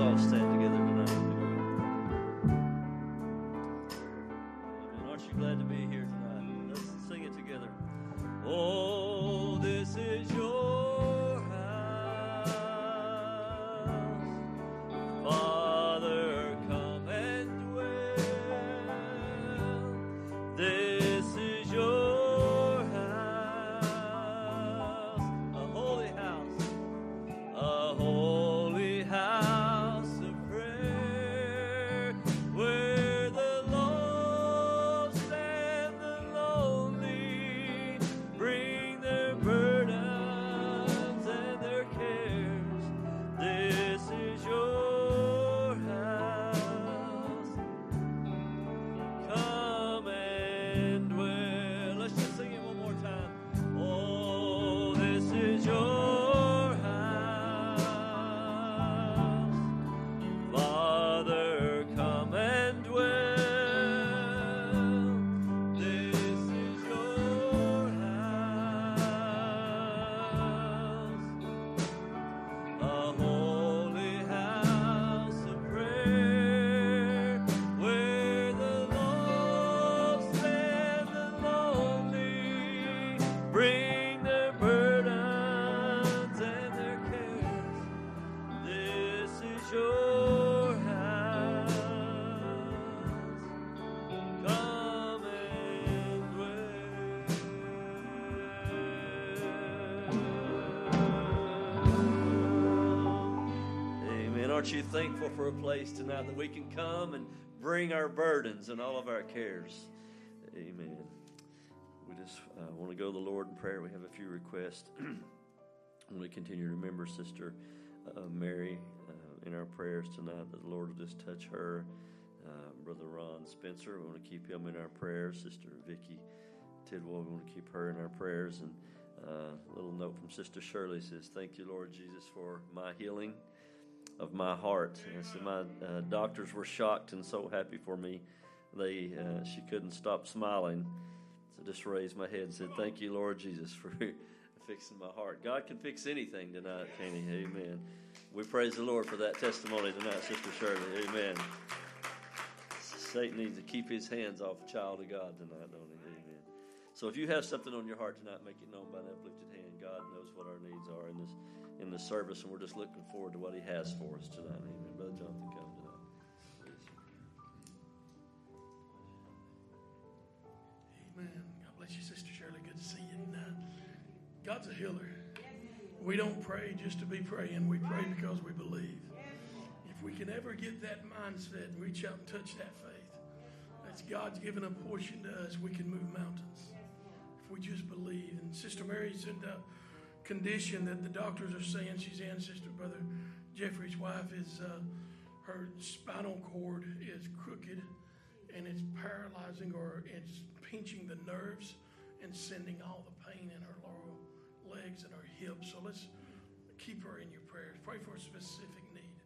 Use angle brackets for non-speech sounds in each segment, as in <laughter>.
all stand together. Aren't you thankful for a place tonight that we can come and bring our burdens and all of our cares? Amen. We just uh, want to go to the Lord in prayer. We have a few requests. <clears throat> I want to continue to remember Sister uh, Mary uh, in our prayers tonight, that the Lord will just touch her. Uh, Brother Ron Spencer, we want to keep him in our prayers. Sister Vicky Tidwell, we want to keep her in our prayers. And uh, a little note from Sister Shirley says, Thank you, Lord Jesus, for my healing of my heart. And so my uh, doctors were shocked and so happy for me. They uh, she couldn't stop smiling. So just raised my head and said, "Thank you, Lord Jesus, for <laughs> fixing my heart." God can fix anything tonight, can He? Amen. We praise the Lord for that testimony tonight, Sister Shirley. Amen. Satan needs to keep his hands off a child of God tonight, don't he? Amen. So if you have something on your heart tonight, make it known by an uplifted hand. God knows what our needs are in this in the service, and we're just looking forward to what He has for us tonight. Amen. Brother Jonathan, come. Please. Amen. God bless you, Sister Shirley. Good to see you tonight. Uh, God's a healer. We don't pray just to be praying. We pray because we believe. If we can ever get that mindset and reach out and touch that faith, that's God's given a portion to us. We can move mountains if we just believe. And Sister Mary in the condition that the doctors are saying she's in. Sister Brother Jeffrey's wife is uh, her spinal cord is crooked and it's paralyzing or it's pinching the nerves and sending all the pain in her lower legs and her hips. So let's keep her in your prayers. Pray for a specific need.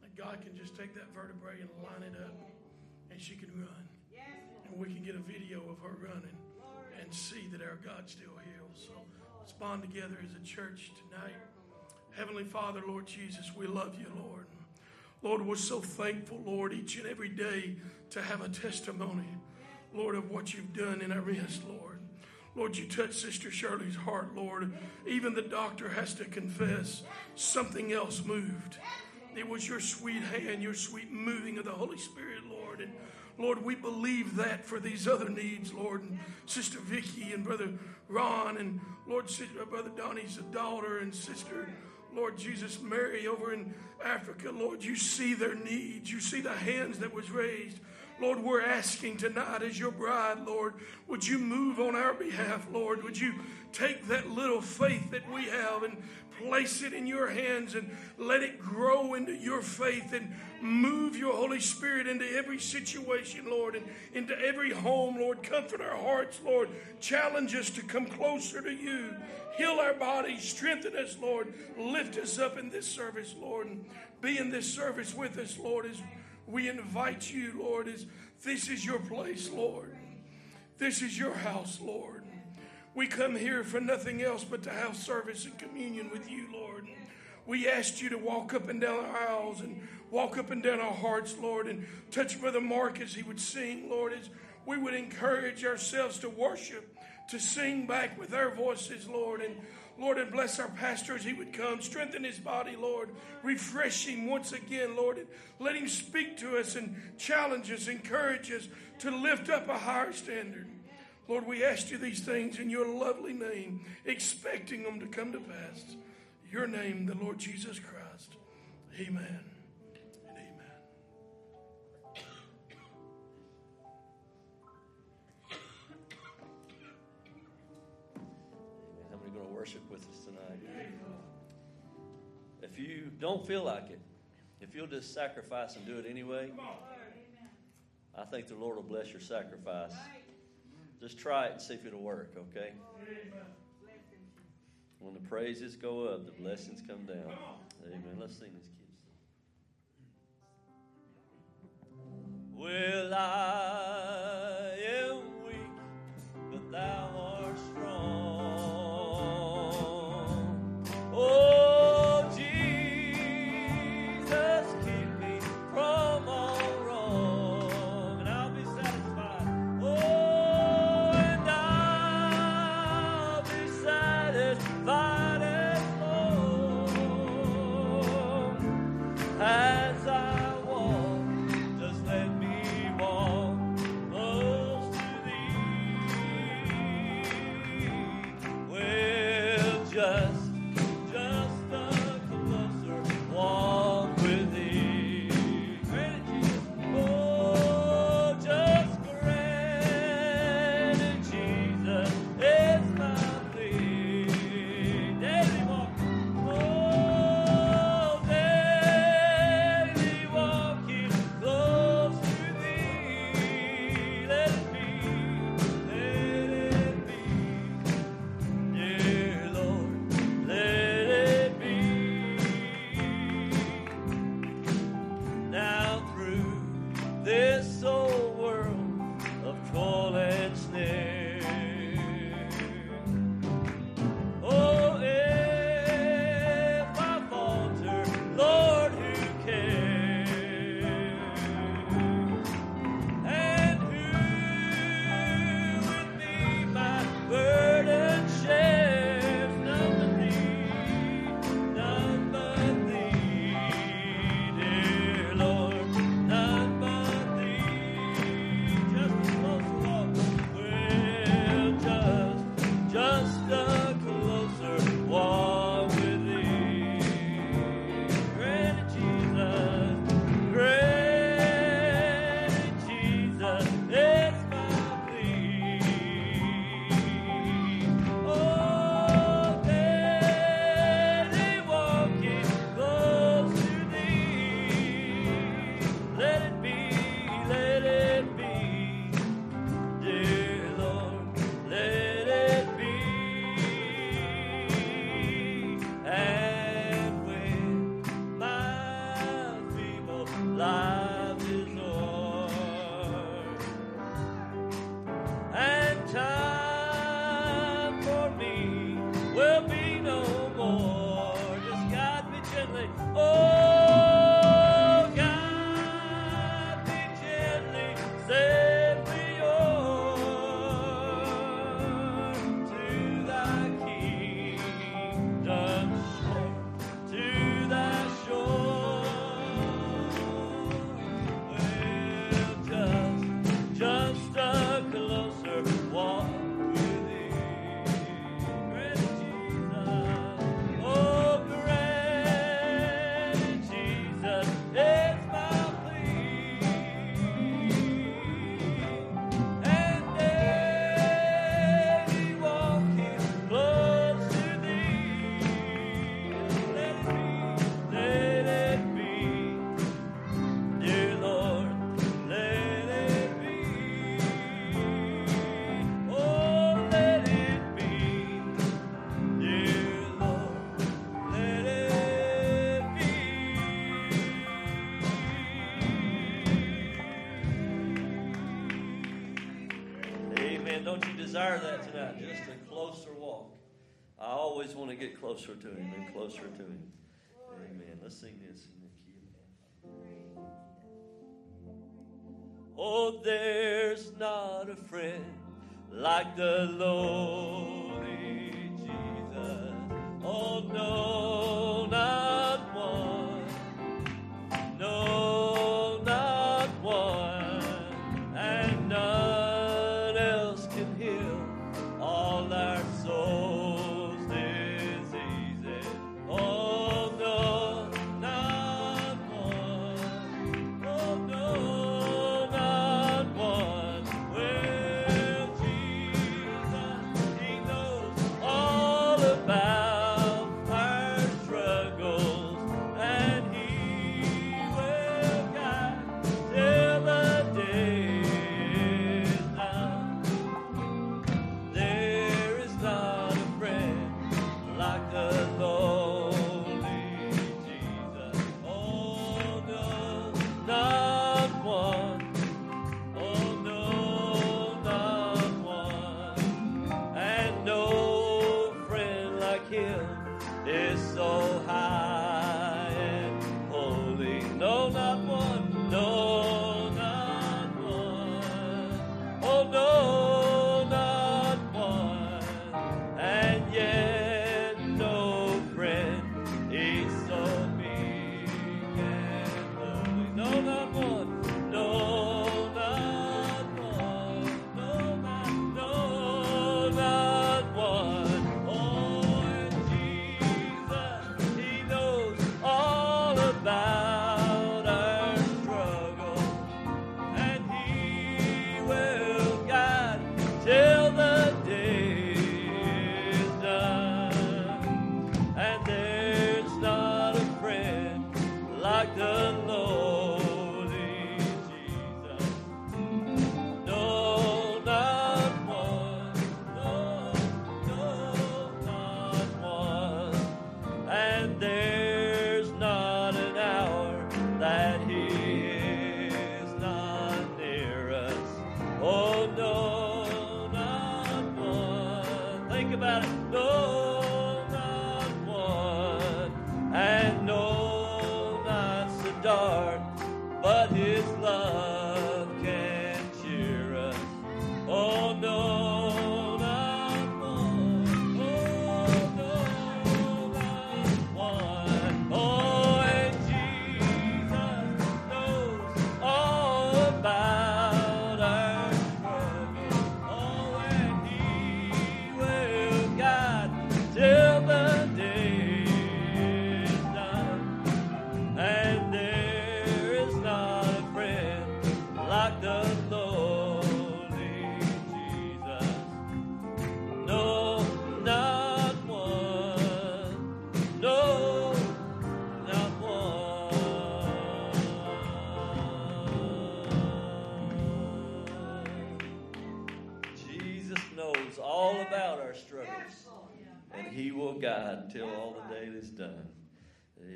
That God can just take that vertebrae and line it up and she can run. And we can get a video of her running and see that our God still heals. So let's bond together as a church tonight. Heavenly Father, Lord Jesus, we love you, Lord. Lord, we're so thankful, Lord, each and every day to have a testimony, Lord, of what you've done in our midst, Lord. Lord, you touched Sister Shirley's heart, Lord. Even the doctor has to confess something else moved. It was your sweet hand, your sweet moving of the Holy Spirit, Lord. And Lord, we believe that for these other needs, Lord. And Sister Vicky and Brother Ron and Lord, Sister, uh, Brother Donnie's daughter and Sister Lord Jesus, Mary over in Africa, Lord, you see their needs. You see the hands that was raised. Lord, we're asking tonight as your bride, Lord, would you move on our behalf, Lord? Would you take that little faith that we have and place it in your hands and let it grow into your faith and move your Holy Spirit into every situation, Lord, and into every home, Lord. Comfort our hearts, Lord. Challenge us to come closer to you. Heal our bodies, strengthen us, Lord. Lift us up in this service, Lord, and be in this service with us, Lord, as we invite you, Lord, as this is your place, Lord. This is your house, Lord. We come here for nothing else but to have service and communion with you, Lord. We asked you to walk up and down our aisles and walk up and down our hearts, Lord, and touch Brother Mark as he would sing, Lord, as we would encourage ourselves to worship, to sing back with our voices, Lord. And Lord, and bless our pastor as he would come. Strengthen his body, Lord. Refresh him once again, Lord. And let him speak to us and challenge us, encourage us to lift up a higher standard. Lord, we ask you these things in your lovely name, expecting them to come to pass. Your name, the Lord Jesus Christ. Amen. And amen. How many going to worship with us tonight? If you don't feel like it, if you'll just sacrifice and do it anyway, I think the Lord will bless your sacrifice. Just try it and see if it'll work, okay? When the praises go up, the blessings come down. Amen. Let's sing this, kids. Will I am weak, but thou art strong. Oh, closer to Him and closer to Him. Amen. Let's sing this. Oh, there's not a friend like the Lord Jesus. Oh, no, not one. No, not one.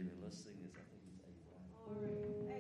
they were listening is I think it's Abraham.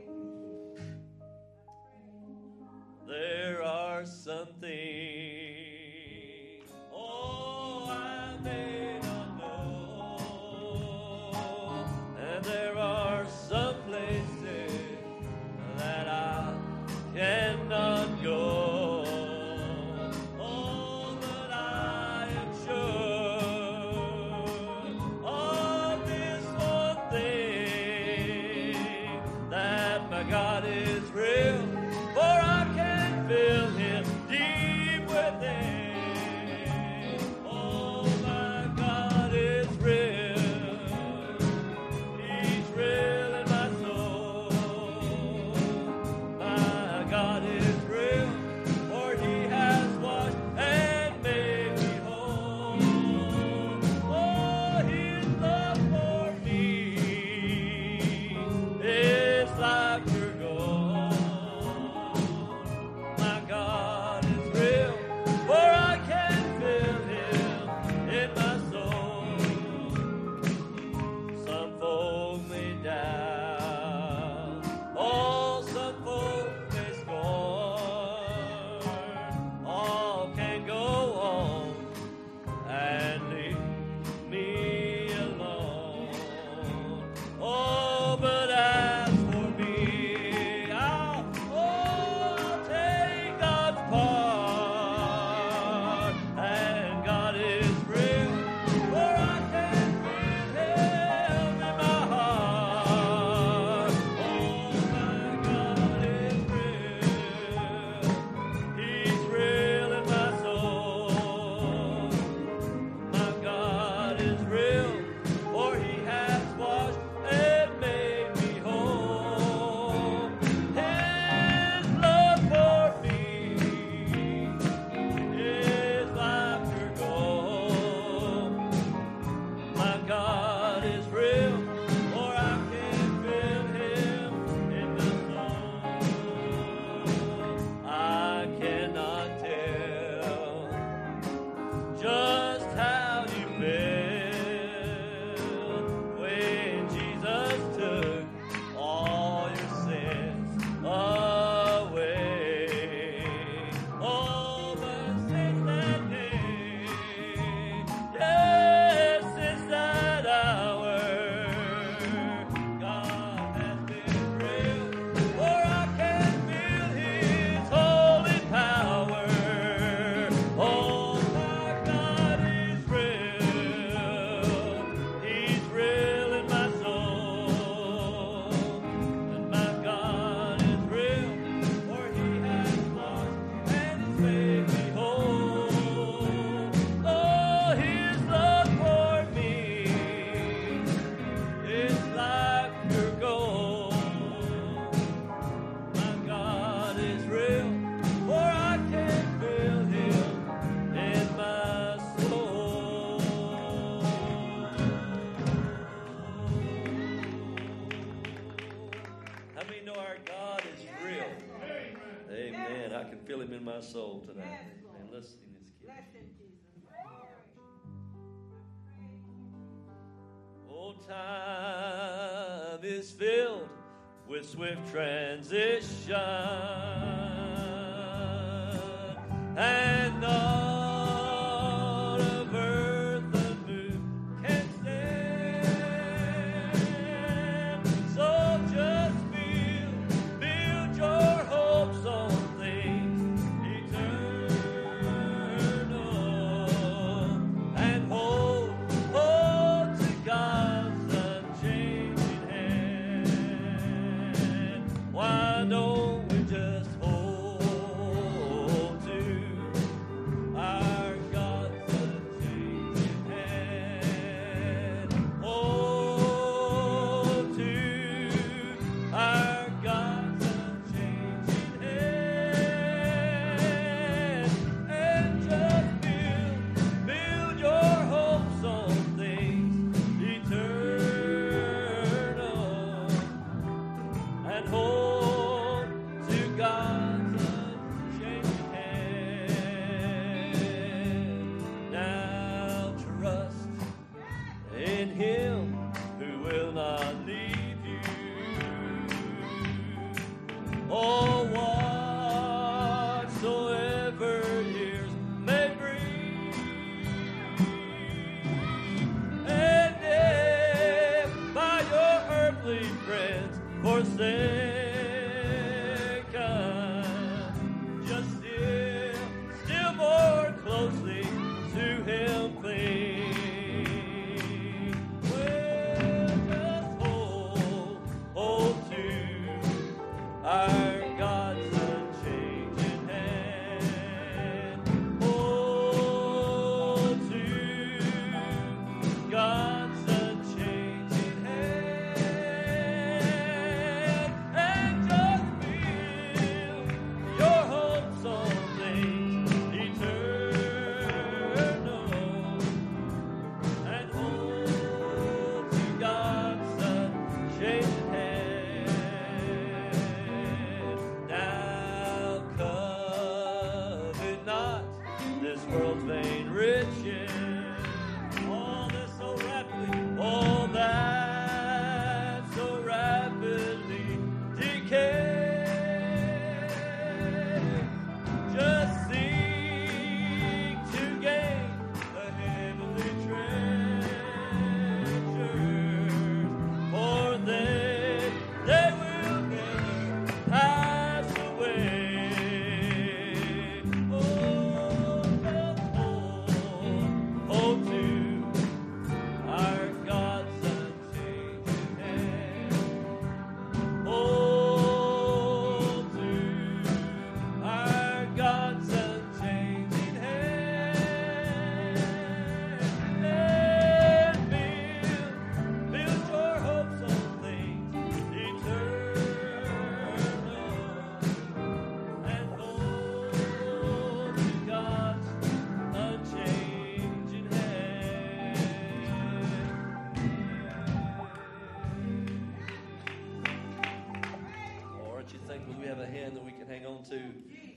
whole time is filled with swift transition. And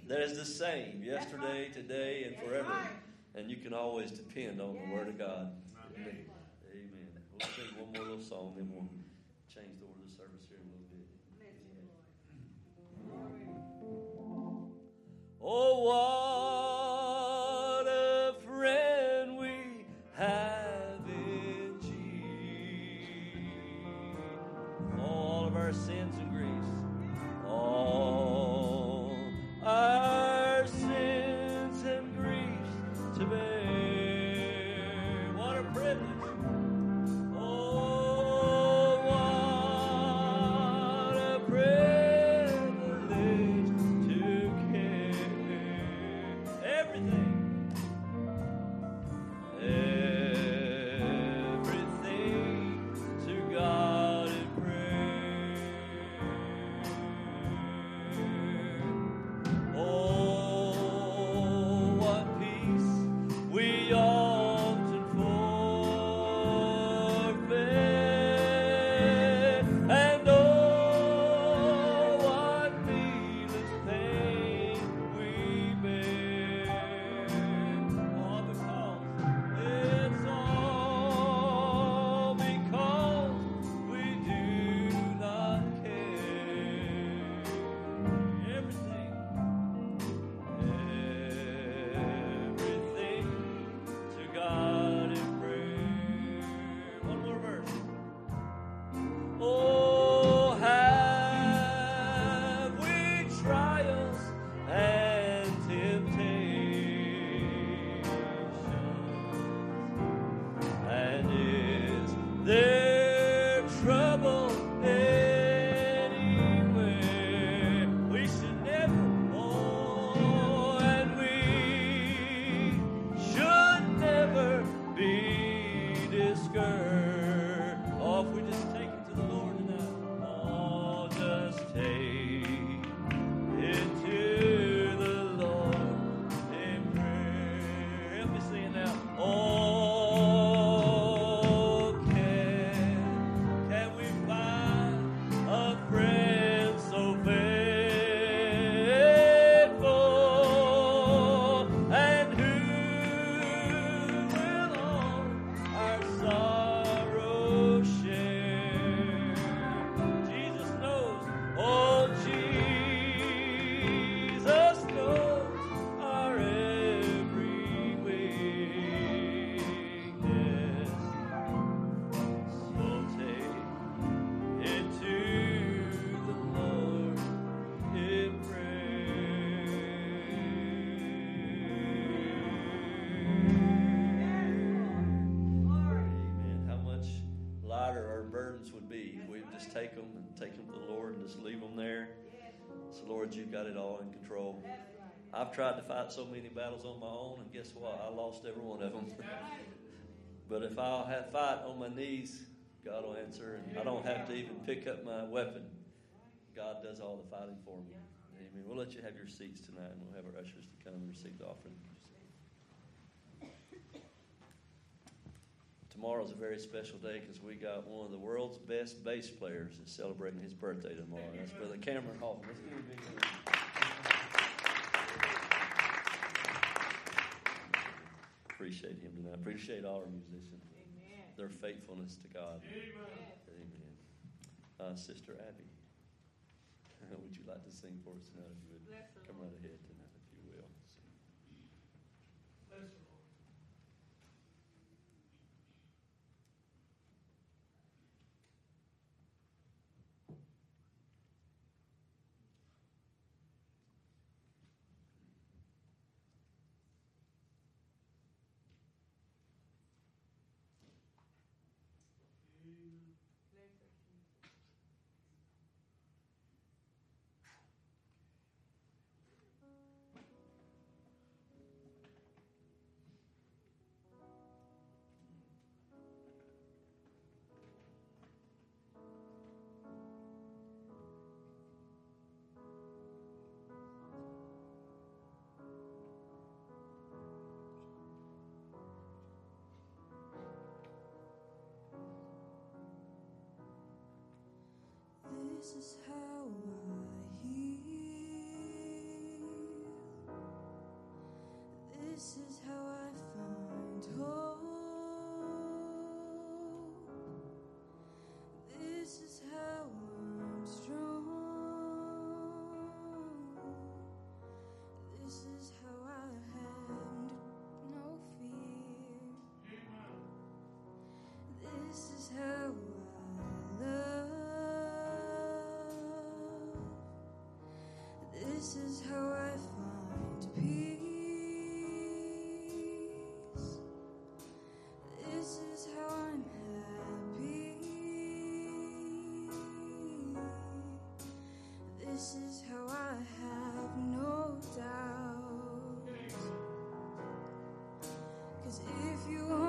that is the same yesterday, today, and forever. And you can always depend on the Word of God. Amen. Amen. We'll sing one more little song, then we'll change the order of the service here a little bit. Amen. Oh, what. Just leave them there. So, Lord, you've got it all in control. I've tried to fight so many battles on my own, and guess what? I lost every one of them. <laughs> but if I'll have fight on my knees, God will answer, and I don't have to even pick up my weapon. God does all the fighting for me. Amen. We'll let you have your seats tonight, and we'll have our ushers to come and receive the offering. Tomorrow's a very special day because we got one of the world's best bass players is celebrating his birthday tomorrow. That's Brother Cameron Hoffman. Let's give him a big Appreciate him tonight. Appreciate all our musicians. Amen. Their faithfulness to God. Amen. Amen. Uh, Sister Abby, <laughs> would you like to sing for us tonight? If you would come right ahead is how I heal. This is how if you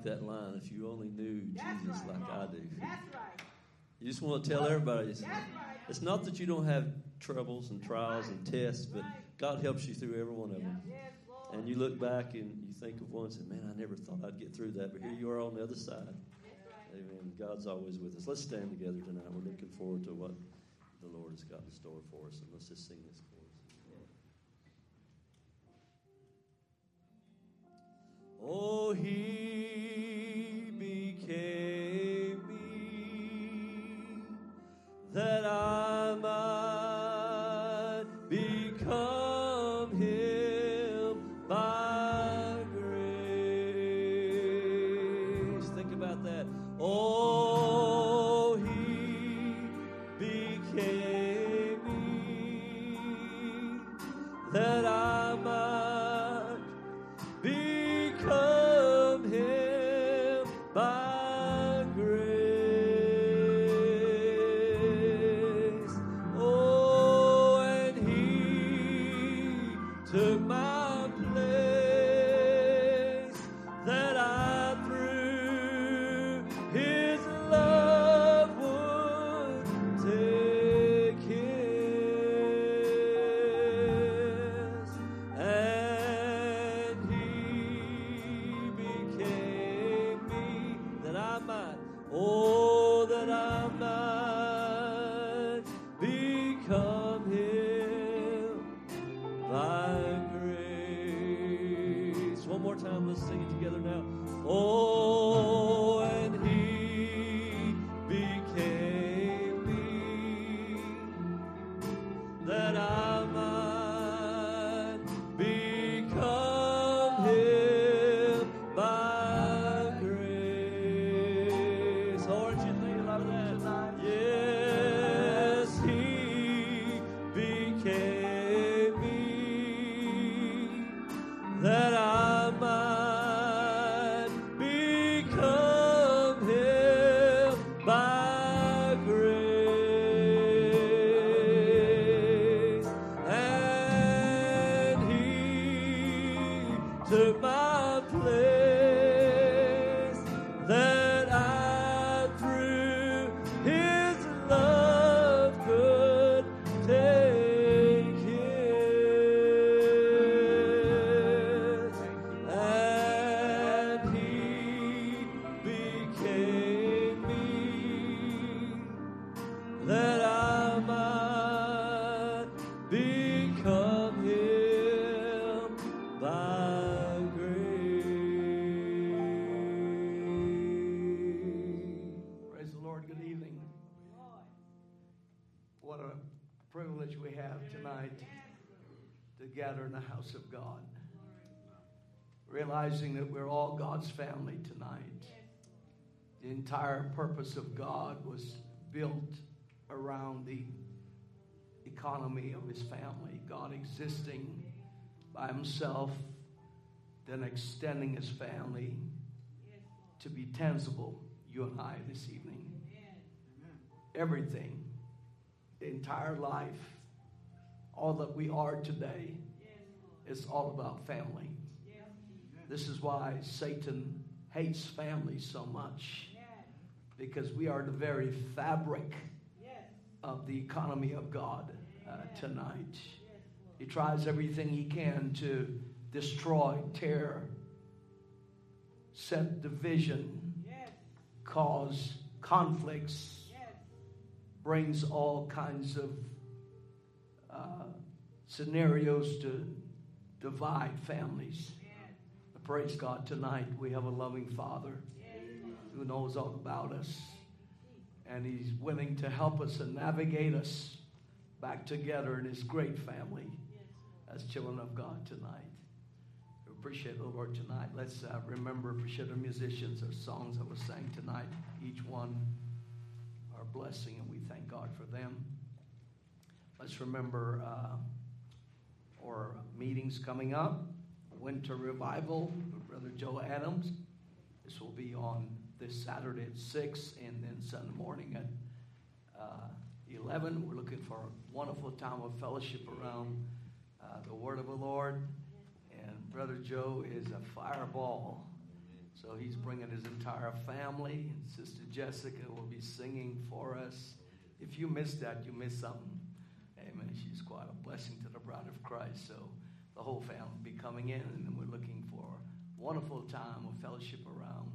like that line. If you only knew Jesus like I do. That's right. You just want to tell everybody. It's, That's right. it's not that you don't have troubles and trials and tests, but God helps you through every one of them. Yes, And you look back and you think of one and say, Man, I never thought I'd get through that, but here you are on the other side. Amen. God's always with us. Let's stand together tonight. We're looking forward to what the Lord has got in store for us. And let's just sing this chorus. Oh, he gather in the house of God. Realizing that we're all God's family tonight. The entire purpose of God was built around the economy of his family. God existing by himself, then extending his family to be tangible, you and I this evening. Everything, the entire life, all that we are today is all about family. This is why Satan hates family so much because we are the very fabric of the economy of God uh, tonight. He tries everything he can to destroy, tear, set division, cause conflicts, brings all kinds of uh, scenarios to divide families. Praise God, tonight we have a loving Father who knows all about us. And He's willing to help us and navigate us back together in His great family as children of God tonight. We appreciate the Lord tonight. Let's uh, remember, appreciate our musicians, our songs that were sang tonight. Each one our blessing, and we thank God for them. Let's remember uh, our meetings coming up. Winter Revival with Brother Joe Adams. This will be on this Saturday at 6 and then Sunday morning at uh, 11. We're looking for a wonderful time of fellowship around uh, the Word of the Lord. And Brother Joe is a fireball. So he's bringing his entire family. And Sister Jessica will be singing for us. If you missed that, you missed something. Quite a blessing to the bride of Christ. So the whole family will be coming in, and we're looking for a wonderful time of fellowship around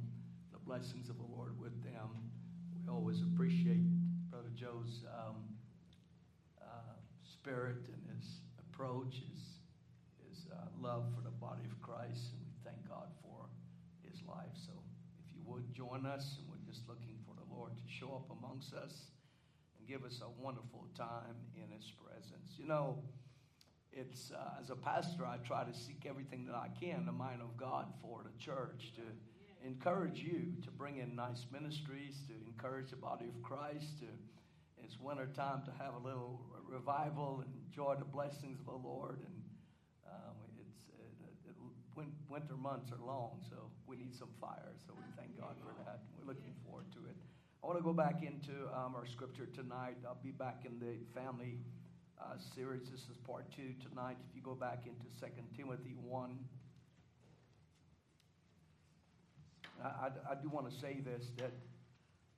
the blessings of the Lord with them. We always appreciate Brother Joe's um, uh, spirit and his approach, his, his uh, love for the body of Christ, and we thank God for his life. So if you would join us, and we're just looking for the Lord to show up amongst us give us a wonderful time in his presence. You know, it's uh, as a pastor, I try to seek everything that I can, the mind of God for the church, to encourage you to bring in nice ministries, to encourage the body of Christ, to it's winter time to have a little revival and enjoy the blessings of the Lord. And um, it's uh, it, winter months are long, so we need some fire. So we thank God for that. We're looking forward to it. I want to go back into um, our scripture tonight. I'll be back in the family uh, series. This is part two tonight. If you go back into Second Timothy 1. I, I, I do want to say this that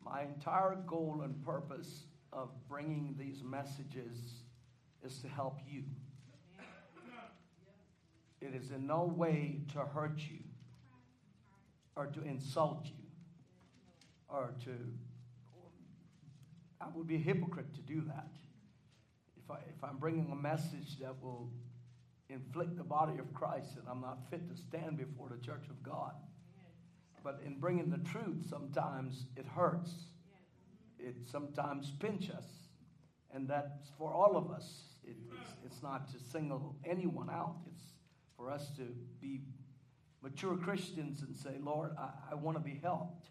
my entire goal and purpose of bringing these messages is to help you. It is in no way to hurt you or to insult you or to. I would be a hypocrite to do that. If, I, if I'm bringing a message that will inflict the body of Christ, and I'm not fit to stand before the church of God. But in bringing the truth, sometimes it hurts. It sometimes pinches us. And that's for all of us. It, it's, it's not to single anyone out. It's for us to be mature Christians and say, Lord, I, I want to be helped.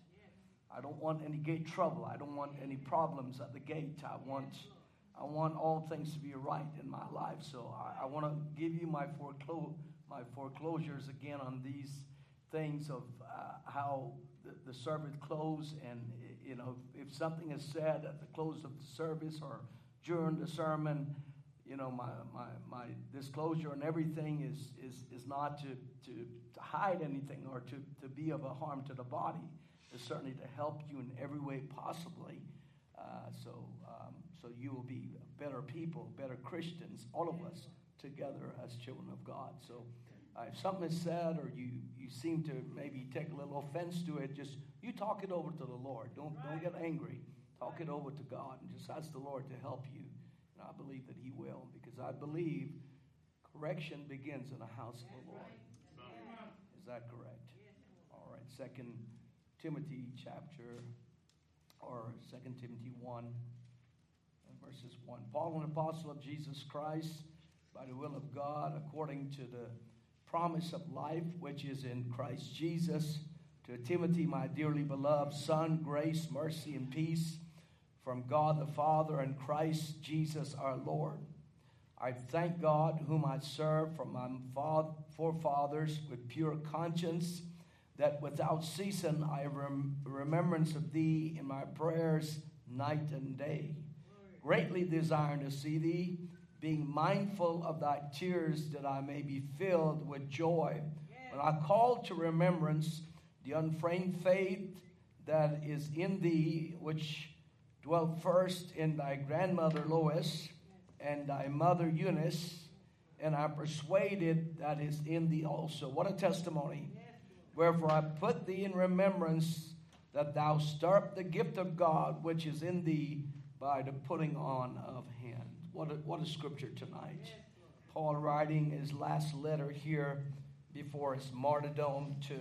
I don't want any gate trouble. I don't want any problems at the gate. I want, I want all things to be right in my life. So I, I want to give you my, foreclo- my foreclosures again on these things of uh, how the, the service closed and you know if something is said at the close of the service or during the sermon you know my, my, my disclosure and everything is, is, is not to, to, to hide anything or to, to be of a harm to the body it's certainly to help you in every way possibly uh, so, um, so you will be better people better christians all of us together as children of god so uh, if something is said or you, you seem to maybe take a little offense to it, just you talk it over to the Lord. Don't, don't get angry. Talk it over to God and just ask the Lord to help you. And I believe that He will because I believe correction begins in the house of the Lord. Is that correct? All right. Second Timothy chapter or Second Timothy 1 verses 1. Paul, an apostle of Jesus Christ, by the will of God, according to the promise of life which is in Christ Jesus. To Timothy, my dearly beloved son, grace, mercy, and peace from God the Father and Christ Jesus our Lord. I thank God, whom I serve from my forefathers with pure conscience, that without ceasing I have rem- remembrance of thee in my prayers night and day, greatly desiring to see thee being mindful of thy tears, that I may be filled with joy. When I call to remembrance the unfeigned faith that is in thee, which dwelt first in thy grandmother Lois and thy mother Eunice, and I persuaded that is in thee also. What a testimony. Wherefore I put thee in remembrance that thou stir up the gift of God which is in thee by the putting on of hands. What a, what a scripture tonight. Paul writing his last letter here before his martyrdom to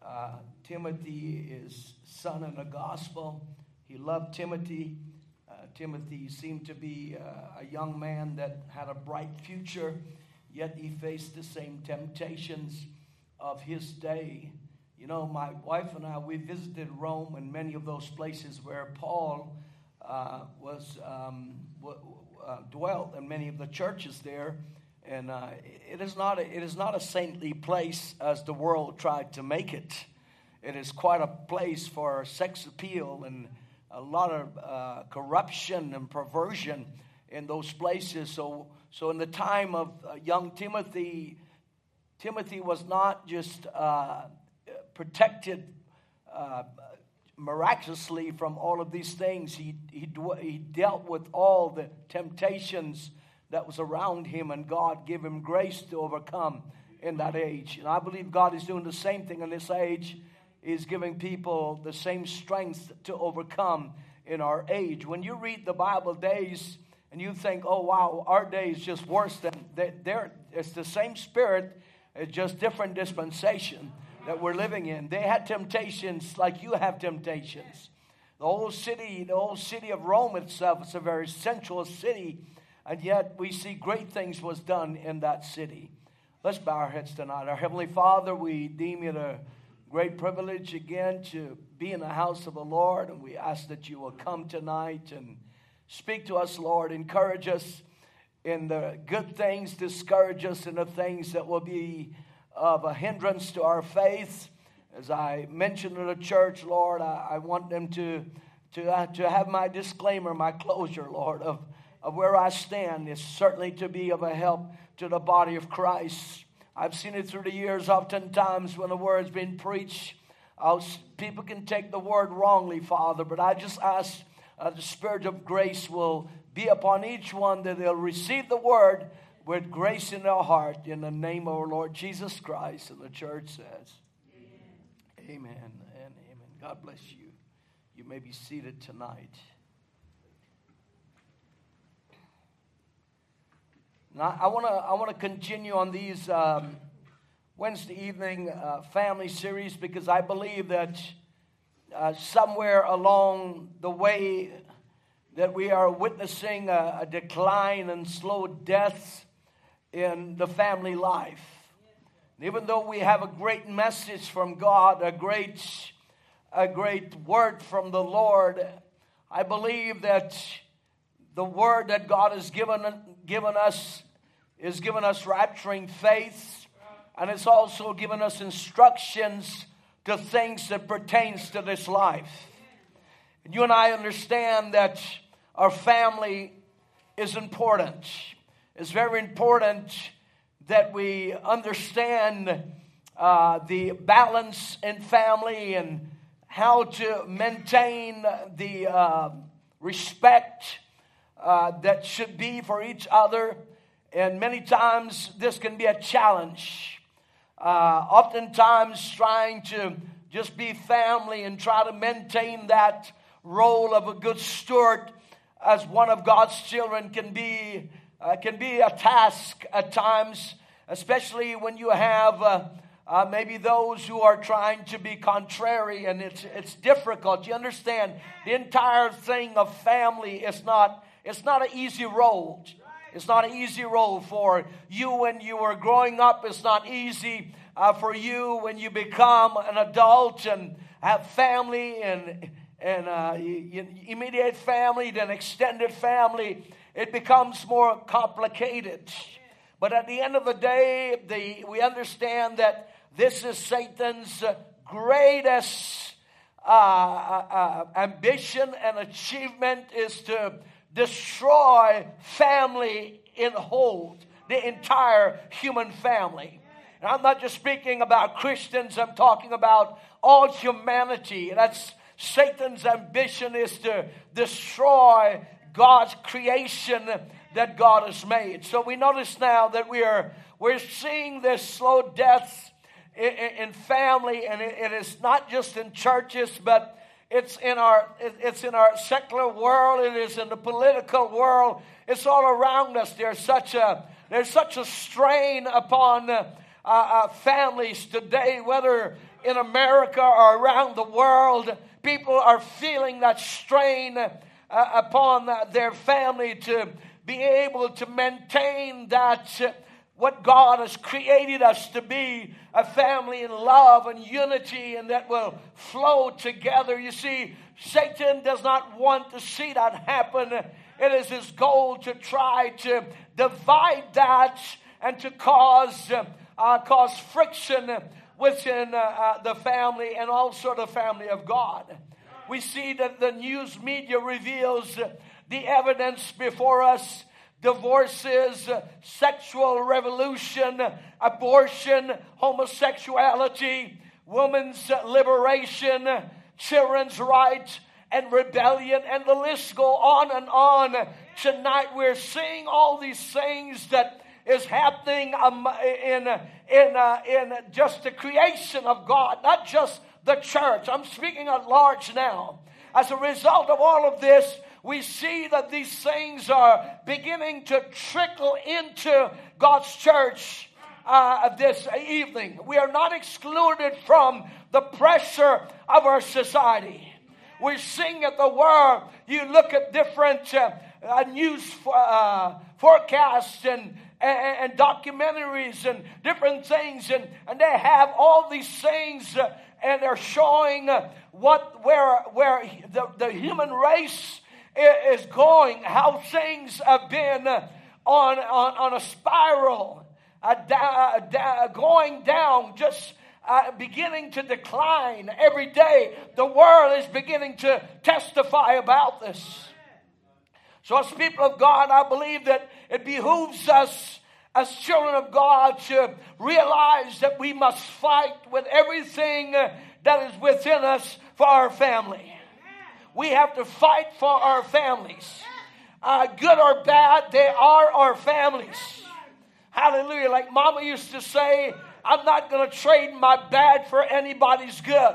Uh, Timothy his son in the gospel. He loved Timothy. Uh, Timothy seemed to be uh, a young man that had a bright future, yet he faced the same temptations of his day. You know, my wife and I, we visited Rome and many of those places where Paul uh, was um, w- uh, dwelt, and many of the churches there. And uh, it is not a, it is not a saintly place as the world tried to make it. It is quite a place for sex appeal and a lot of uh, corruption and perversion in those places. So, so in the time of uh, young Timothy, Timothy was not just uh, protected uh, miraculously from all of these things. He, he, he dealt with all the temptations that was around him, and God gave him grace to overcome in that age. And I believe God is doing the same thing in this age. He's giving people the same strength to overcome in our age. When you read the Bible days and you think, oh, wow, our day is just worse than they're, it's the same spirit, it's just different dispensation that we're living in. They had temptations like you have temptations. The whole city, the whole city of Rome itself is a very central city, and yet we see great things was done in that city. Let's bow our heads tonight. Our Heavenly Father, we deem it a great privilege again to be in the house of the Lord, and we ask that you will come tonight and speak to us, Lord. Encourage us in the good things, discourage us in the things that will be of a hindrance to our faith. As I mentioned in the church, Lord, I, I want them to, to, uh, to have my disclaimer, my closure, Lord, of, of where I stand is certainly to be of a help to the body of Christ. I've seen it through the years, oftentimes when the word's been preached. Uh, people can take the word wrongly, Father, but I just ask uh, the Spirit of grace will be upon each one that they'll receive the word with grace in their heart in the name of our Lord Jesus Christ. And the church says, Amen, amen and amen. God bless you. You may be seated tonight. Now, I want to I want to continue on these um, Wednesday evening uh, family series because I believe that uh, somewhere along the way that we are witnessing a, a decline and slow deaths in the family life. even though we have a great message from God, a great, a great word from the Lord, I believe that the word that God has given, given us is given us rapturing faith, and it's also given us instructions to things that pertains to this life. And you and I understand that our family is important. It's very important that we understand uh, the balance in family and how to maintain the uh, respect uh, that should be for each other. And many times this can be a challenge. Uh, oftentimes, trying to just be family and try to maintain that role of a good steward as one of God's children can be uh, can be a task at times, especially when you have uh, uh, maybe those who are trying to be contrary, and it's it's difficult. You understand the entire thing of family is not it's not an easy road. It's not an easy road for you when you were growing up. It's not easy uh, for you when you become an adult and have family and and uh, immediate family, then extended family it becomes more complicated. But at the end of the day, the, we understand that this is Satan's greatest uh, uh, uh, ambition and achievement is to destroy family in whole, the entire human family. And I'm not just speaking about Christians, I'm talking about all humanity. That's Satan's ambition is to destroy God's creation that God has made. So we notice now that we are we're seeing this slow death in, in family, and it, it is not just in churches, but it's in our it's in our secular world. It is in the political world. It's all around us. There's such a there's such a strain upon. Uh, uh, families today, whether in America or around the world, people are feeling that strain uh, upon their family to be able to maintain that uh, what God has created us to be a family in love and unity and that will flow together. You see, Satan does not want to see that happen. It is his goal to try to divide that and to cause, uh, cause friction within uh, uh, the family and also the family of God. We see that the news media reveals the evidence before us divorces, sexual revolution, abortion, homosexuality, women's liberation, children's rights, and rebellion, and the list go on and on. Tonight we're seeing all these things that is happening um, in, in, uh, in just the creation of God, not just the church. I'm speaking at large now. As a result of all of this, we see that these things are beginning to trickle into God's church uh, this evening. We are not excluded from the pressure of our society. We're seeing at the world, you look at different uh, uh, news uh, forecasts and, and, and, documentaries and different things, and, and they have all these things. Uh, and they're showing uh, what where where the, the human race is going, how things have been on, on, on a spiral, uh, da, da, going down, just uh, beginning to decline every day. The world is beginning to testify about this. So, as people of God, I believe that it behooves us as children of God to realize that we must fight with everything that is within us for our family. We have to fight for our families. Uh, good or bad, they are our families. Hallelujah. Like Mama used to say, I'm not going to trade my bad for anybody's good.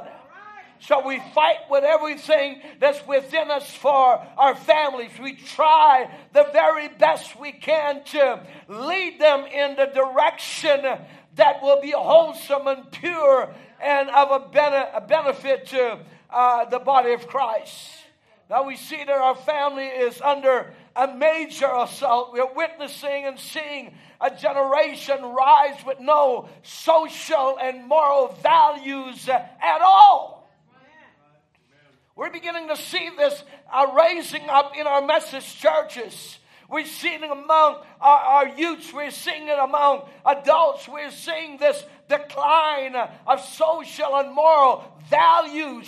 So we fight with everything that's within us for our families. We try the very best we can to lead them in the direction that will be wholesome and pure and of a, bene- a benefit to uh, the body of Christ. Now we see that our family is under a major assault. We're witnessing and seeing a generation rise with no social and moral values at all. We're beginning to see this uh, raising up in our message churches. We're seeing it among our, our youths. We're seeing it among adults. We're seeing this decline of social and moral values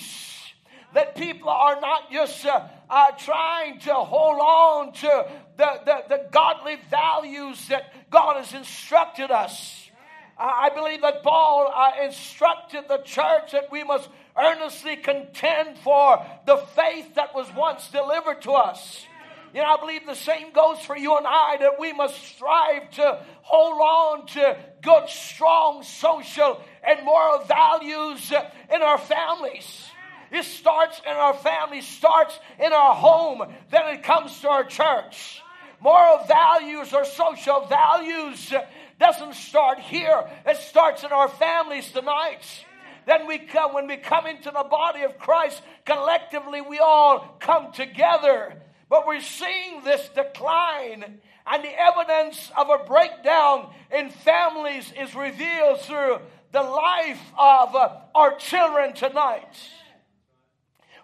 that people are not just uh, uh, trying to hold on to the, the, the, godly values that God has instructed us. Uh, I believe that Paul uh, instructed the church that we must earnestly contend for the faith that was once delivered to us. You know, I believe the same goes for you and I that we must strive to hold on to good, strong social and moral values in our families. It starts in our family, starts in our home, then it comes to our church. Moral values or social values doesn't start here. It starts in our families tonight. Then we come, when we come into the body of Christ, collectively we all come together. But we're seeing this decline, and the evidence of a breakdown in families is revealed through the life of uh, our children tonight.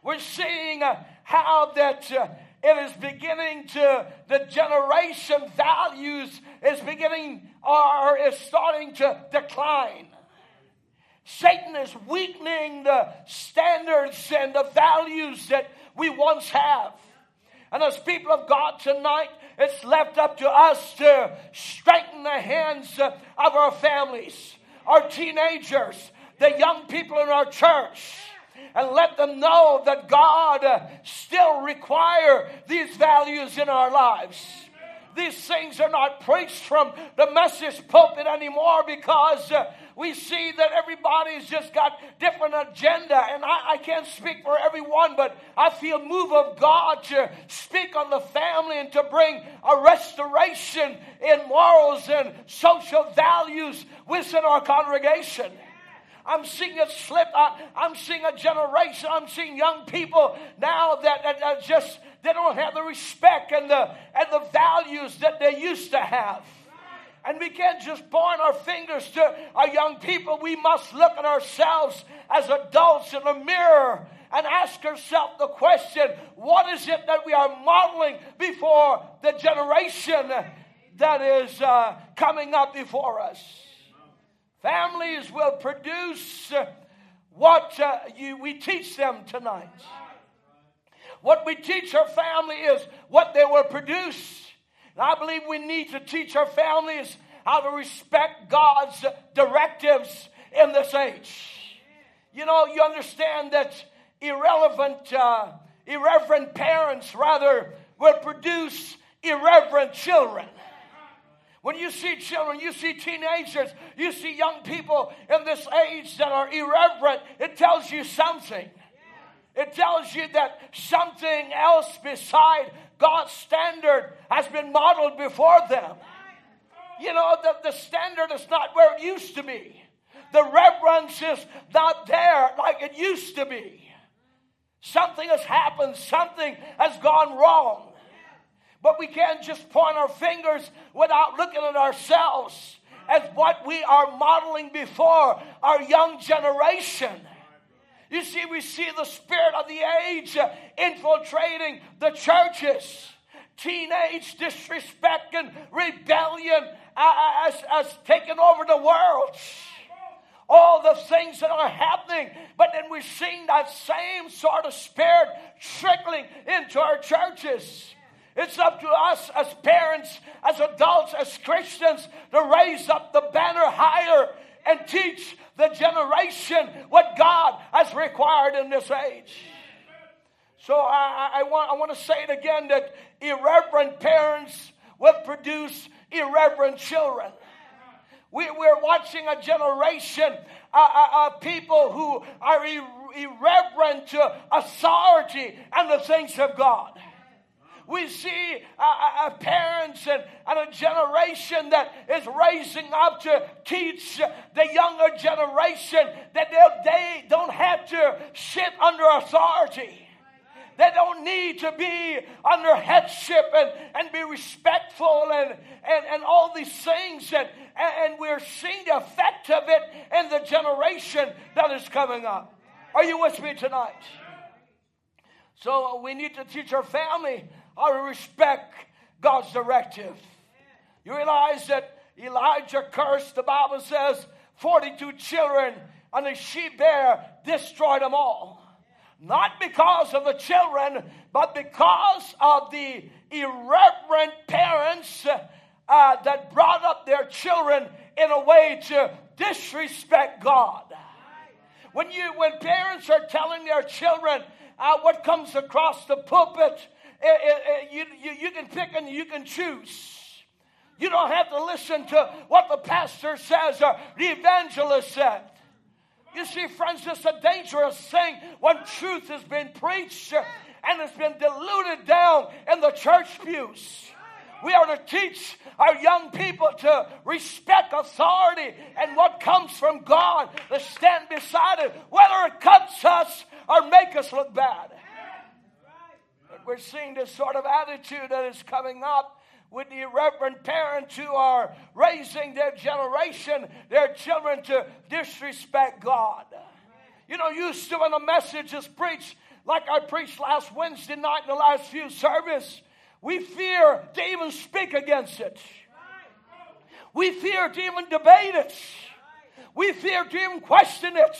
We're seeing uh, how that uh, it is beginning to, the generation values is beginning or is starting to decline. Satan is weakening the standards and the values that we once have. And as people of God tonight, it's left up to us to strengthen the hands of our families, our teenagers, the young people in our church and let them know that God still require these values in our lives. These things are not preached from the message pulpit anymore because we see that everybody's just got different agenda and I, I, can't speak for everyone but i feel move of god to speak on the family and to bring a restoration in morals and social values within our congregation I'm seeing it slip. I, am seeing a generation. I'm seeing young people now that, that, that just they don't have the respect and the and the values that they used to have. And we can't just point our fingers to our young people. We must look at ourselves as adults in the mirror and ask ourselves the question what is it that we are modeling before the generation that is uh, coming up before us? Families will produce what uh, you, we teach them tonight. What we teach our family is what they will produce. And I believe we need to teach our families how to respect God's directives in this age. You know, you understand that irrelevant, uh, irreverent parents rather will produce irreverent children. When you see children, you see teenagers, you see young people in this age that are irreverent, it tells you something. It tells you that something else beside God's standard has been modeled before them. You know, the, the standard is not where it used to be. The reverence is not there like it used to be. Something has happened, something has gone wrong. But we can't just point our fingers without looking at ourselves as what we are modeling before our young generation. You see, we see the spirit of the age infiltrating the churches. Teenage disrespect and rebellion has, has taken over the world. All the things that are happening, but then we're seeing that same sort of spirit trickling into our churches. It's up to us as parents, as adults, as Christians to raise up the banner higher and teach the generation what God has required in this age. So I, I, want, I want to say it again that irreverent parents will produce irreverent children. We, we're watching a generation uh, uh, people who are irreverent to authority and the things of God. We see uh, uh, parents and, and a generation that is raising up to teach the younger generation that they don't have to sit under authority. They don't need to be under headship and, and be respectful and, and, and all these things. And, and we're seeing the effect of it in the generation that is coming up. Are you with me tonight? So we need to teach our family to respect God's directive. You realize that Elijah cursed, the Bible says, 42 children, and the she bear destroyed them all. Not because of the children, but because of the irreverent parents uh, that brought up their children in a way to disrespect God. When you, when parents are telling their children uh, what comes across the pulpit, it, it, it, Eh, eh, eh, you, you, you can pick and you can choose. You don't have to listen to what the pastor says or the evangelist said. You see, friends, it's a dangerous thing when truth has been preached and it's been diluted down in the church pews. We are to teach our young people to respect authority and what comes from God, to stand beside it, whether it cuts us or make us look bad. We're seeing this sort of attitude that is coming up with the irreverent parents who are raising their generation, their children to disrespect God. You know, used to when a message is preached, like I preached last Wednesday night in the last few service, we fear to even speak against it. We fear to even debate it. We fear to even question it.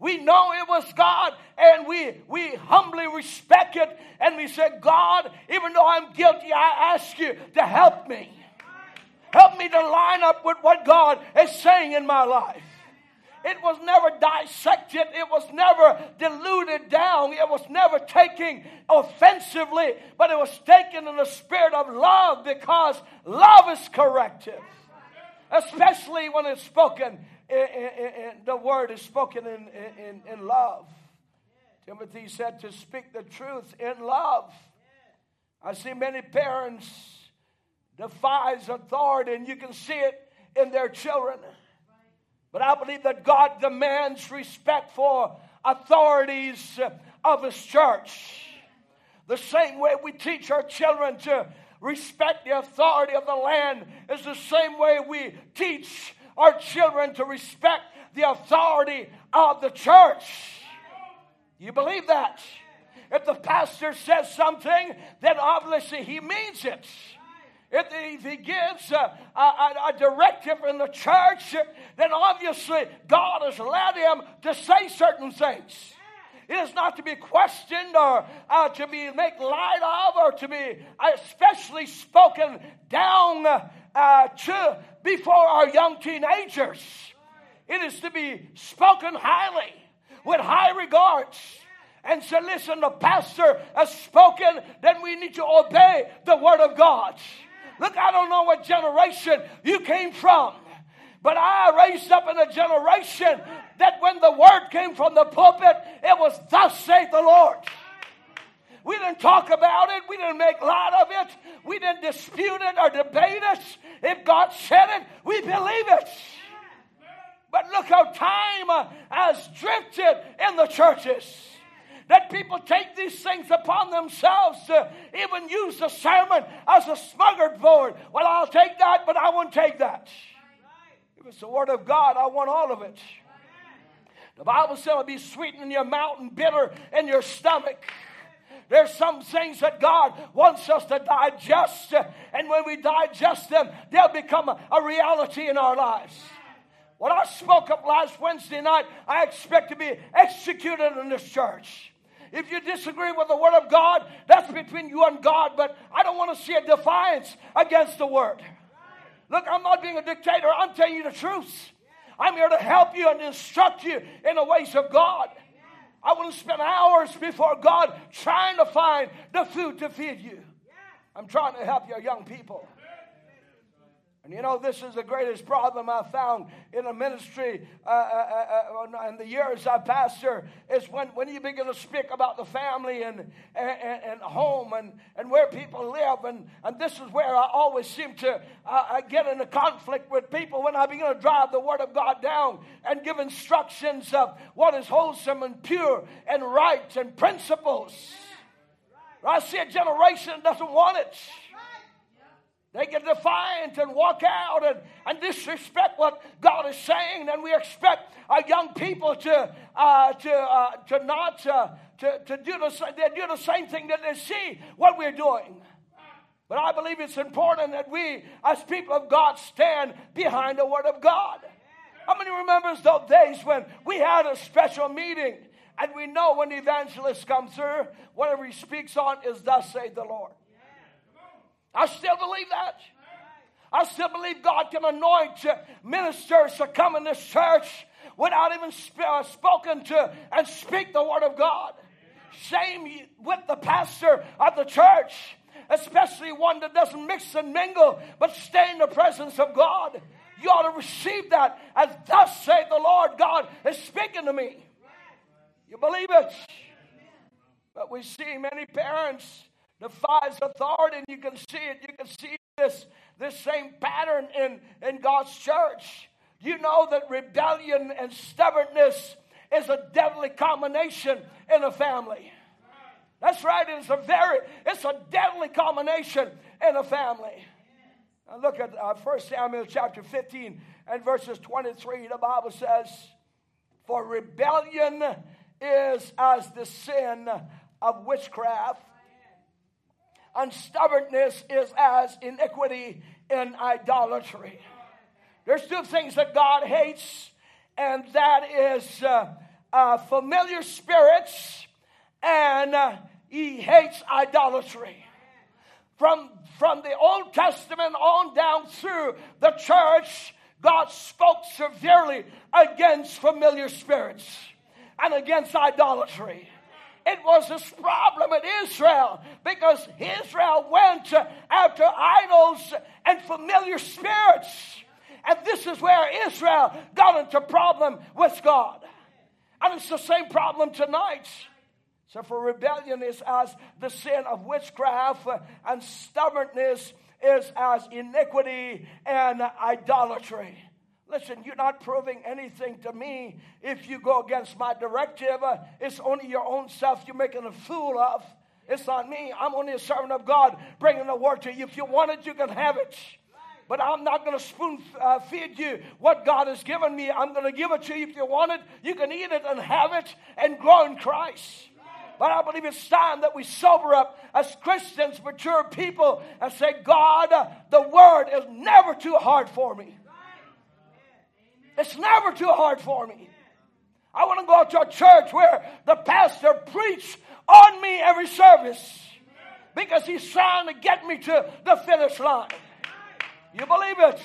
We know it was God and we, we humbly respect it and we say, God, even though I'm guilty, I ask you to help me. Help me to line up with what God is saying in my life. It was never dissected. It was never diluted down. It was never taken offensively, but it was taken in the spirit of love because love is corrective, especially when it's spoken the word is spoken in, in, in love. Timothy said to speak the truth in love. I see many parents defies authority, and you can see it in their children. But I believe that God demands respect for authorities of His church. The same way we teach our children to respect the authority of the land is the same way we teach our children to respect the authority of the church. You believe that? If the pastor says something, then obviously he means it. If he gives a, a, a, directive in the church, then obviously God has led him to say certain things. It is not to be questioned or uh, to be made light of or to be especially spoken down uh, to before our young teenagers. It is to be spoken highly with high regards and say, listen, the pastor has spoken, then we need to obey the word of God. Look, I don't know what generation you came from, but I raised up in a generation that when the word came from the pulpit, it was, Thus saith the Lord. We didn't talk about it. We didn't make light of it. We didn't dispute it or debate it. If God said it, we believe it. But look how time uh, has drifted in the churches that people take these things upon themselves to even use the sermon as a smuggled board. Well, I'll take that, but I won't take that. If it's the Word of God, I want all of it. The Bible said it'll be sweet in your mouth and bitter in your stomach. There's some things that God wants us to digest, and when we digest them, they'll become a, reality in our lives. When I spoke up last Wednesday night, I expect to be executed in this church. If you disagree with the Word of God, that's between you and God, but I don't want to see a defiance against the Word. Look, I'm not being a dictator, I'm telling you the truth. I'm here to help you and instruct you in the ways of God. I wouldn't spend hours before God trying to find the food to feed you. I'm trying to help your young people. And you know, this is the greatest problem I found in a ministry uh, uh, uh, in the years I pastor is when, when you begin to speak about the family and, and, and home and, and where people live. And, and this is where I always seem to uh, get in a conflict with people when I begin to drive the Word of God down and give instructions of what is wholesome and pure and right and principles. I see a generation that doesn't want it. They get defiant and walk out and, and disrespect what God is saying. And we expect our young people to, uh, to, uh, to not uh, to, to do, the, they do the same thing that they see what we're doing. But I believe it's important that we, as people of God, stand behind the Word of God. How many remembers those days when we had a special meeting and we know when the evangelist comes through, whatever he speaks on is thus saith the Lord. I still believe that. I still believe God can anoint ministers to come in this church without even sp- uh, spoken to and speak the word of God. Same with the pastor of the church, especially one that doesn't mix and mingle but stay in the presence of God. You ought to receive that as thus saith the Lord God is speaking to me. You believe it? But we see many parents defies authority, and you can see it. You can see this, this same pattern in, in God's church. You know that rebellion and stubbornness is a deadly combination in a family. That's right, it's a very, it's a deadly combination in a family. Now look at uh, 1 Samuel chapter 15 and verses 23. The Bible says, For rebellion is as the sin of witchcraft, and stubbornness is as iniquity in idolatry. There's two things that God hates, and that is uh, uh, familiar spirits, and uh, He hates idolatry. From, from the Old Testament on down through the church, God spoke severely against familiar spirits and against idolatry. It was this problem in Israel because Israel went after idols and familiar spirits. And this is where Israel got into problem with God. And it's the same problem tonight. So, for rebellion is as the sin of witchcraft, and stubbornness is as iniquity and idolatry. Listen, you're not proving anything to me if you go against my directive. Uh, it's only your own self you're making a fool of. It's not me. I'm only a servant of God bringing the word to you. If you want it, you can have it. But I'm not going to spoon uh, feed you what God has given me. I'm going to give it to you. If you want it, you can eat it and have it and grow in Christ. But I believe it's time that we sober up as Christians, mature people, and say, God, the word is never too hard for me. It's never too hard for me. I want to go to a church where the pastor preach on me every service because he's trying to get me to the finish line. You believe it?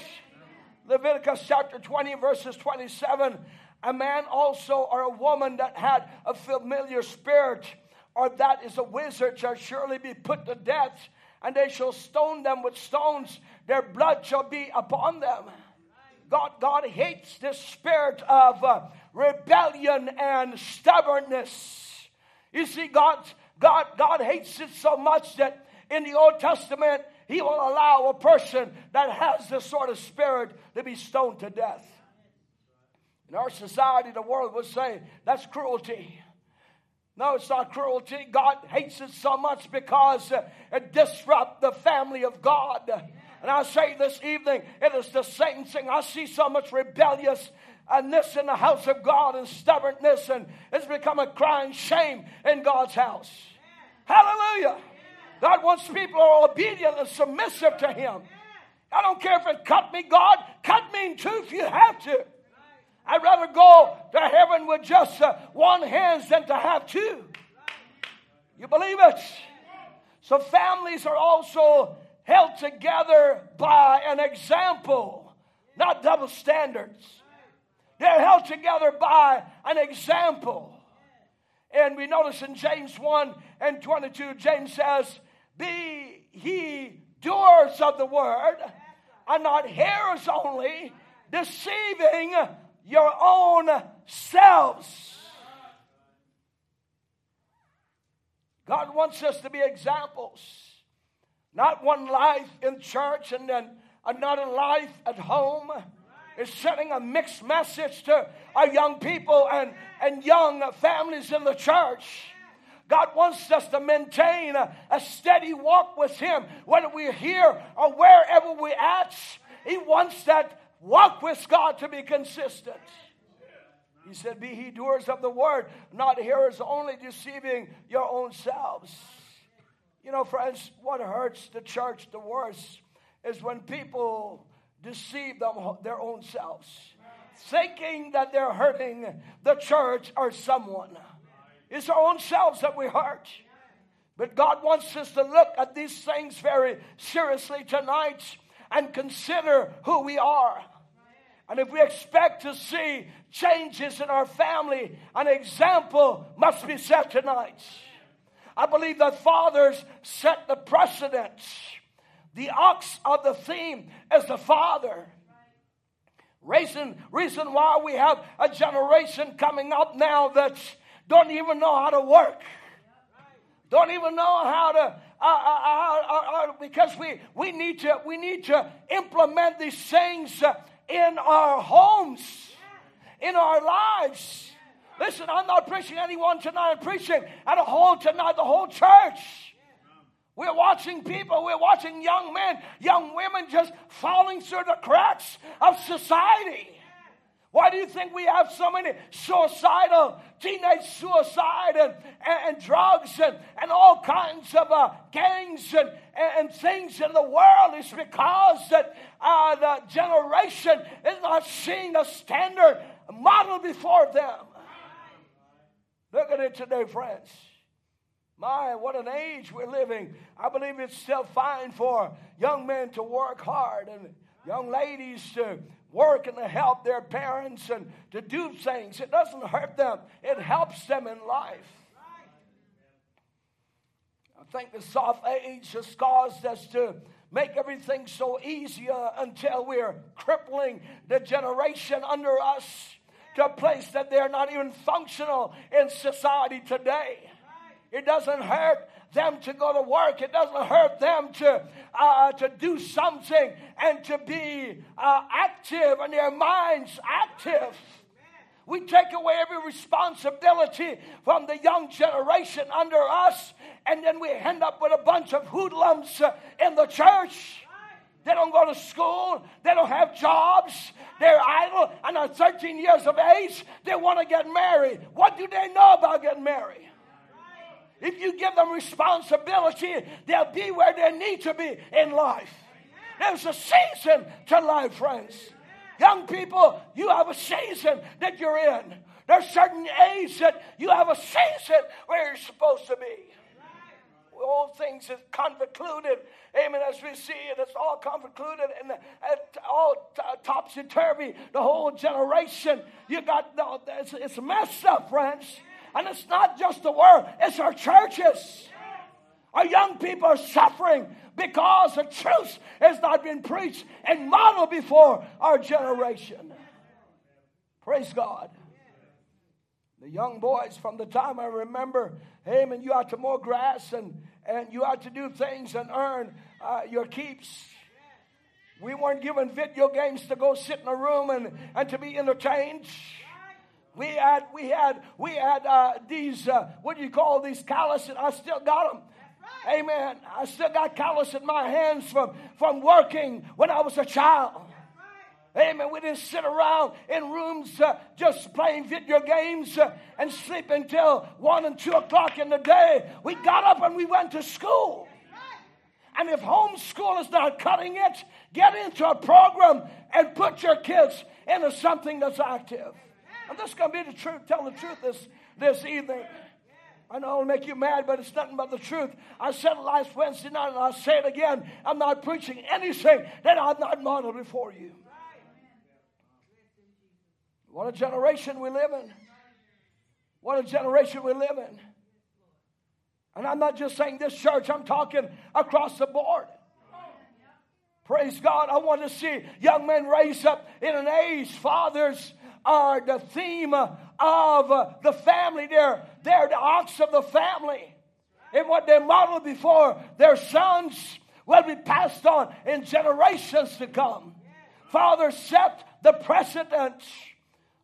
Leviticus chapter 20, verses 27. A man also or a woman that had a familiar spirit or that is a wizard shall surely be put to death, and they shall stone them with stones. Their blood shall be upon them. God, God hates this spirit of uh, rebellion and stubbornness. You see, God, God, God hates it so much that in the Old Testament, He will allow a person that has this sort of spirit to be stoned to death. In our society, the world would say that's cruelty. No, it's not cruelty. God hates it so much because uh, it disrupts the family of God. And I say this evening, it is the same. I see so much rebellious and this in the house of God and stubbornness, and it's become a crying shame in God's house. Hallelujah. God wants people who are obedient and submissive to Him. I don't care if it cut me, God, cut me in two if you have to. I'd rather go to heaven with just uh, one hand than to have two. You believe it? So families are also held together by an example, not double standards. They're held together by an example. And we notice in James 1 and 22, James says, Be ye doers of the word, and not hearers only, deceiving your own selves. God wants us to be examples. Not one life in church and then another life at home. Is sending a mixed message to our young people and, and young families in the church. God wants us to maintain a, a steady walk with Him, whether we're here or wherever we're at. He wants that walk with God to be consistent. He said, Be he doers of the word, not hearers only, deceiving your own selves. You know, friends, what hurts the church the worst is when people deceive them, their own selves, thinking that they're hurting the church or someone. It's our own selves that we hurt. But God wants us to look at these things very seriously tonight and consider who we are. And if we expect to see changes in our family, an example must be set tonight. I believe that fathers set the precedence. The ox of the theme is the father. Reason, reason why we have a generation coming up now that don't even know how to work, don't even know how to, uh, uh, uh, because we, we, need to, we need to implement these things in our homes, in our lives. Listen, I'm not preaching anyone tonight. I'm preaching at a whole tonight, the whole church. We're watching people, we're watching young men, young women just falling through the cracks of society. Why do you think we have so many suicidal, teenage suicide and, and, and drugs and, and all kinds of uh, gangs and, and, things in the world? It's because that uh, the generation is not seeing a standard model before them. Look at it today, friends. My, what an age we're living. I believe it's still fine for young men to work hard and young ladies to work and to help their parents and to do things. It doesn't hurt them, it helps them in life. I think the soft age has caused us to make everything so easier until we're crippling the generation under us to a place that they're not even functional in society today. It doesn't hurt them to go to work. It doesn't hurt them to, uh, to do something and to be uh, active and their minds active. We take away every responsibility from the young generation under us, and then we end up with a bunch of hoodlums in the church. They don't go to school. They don't have jobs. They're idle. And at 13 years of age, they want to get married. What do they know about getting married? If you give them responsibility, they'll be where they need to be in life. There's a season to life, friends. Young people, you have a season that you're in. There's certain age that you have a season where you're supposed to be. All things is convoluted. Amen. As we see it, it's all convoluted and all t- topsy turvy. The whole generation, you got no, it's, it's messed up, friends. And it's not just the world, it's our churches. Our young people are suffering because the truth has not been preached and modeled before our generation. Praise God. The young boys, from the time I remember, hey, man, you ought to mow grass and, and you ought to do things and earn uh, your keeps. We weren't given video games to go sit in a room and, and to be entertained. We had, we had, we had uh, these, uh, what do you call these calluses? I still got them. Amen. I still got callus in my hands from, from working when I was a child. Amen. We didn't sit around in rooms uh, just playing video games uh, and sleep until one and two o'clock in the day. We got up and we went to school. And if homeschool is not cutting it, get into a program and put your kids into something that's active. I'm just going to be the truth, tell the truth this, this evening. I know it'll make you mad, but it's nothing but the truth. I said it last Wednesday night, and I'll say it again. I'm not preaching anything that I've not modeled before you. What a generation we live in. What a generation we live in. And I'm not just saying this church, I'm talking across the board. Praise God. I want to see young men raise up in an age, fathers are the theme of the family. They're, they're the ox of the family. And what they model before their sons will be passed on in generations to come. Father set the precedent.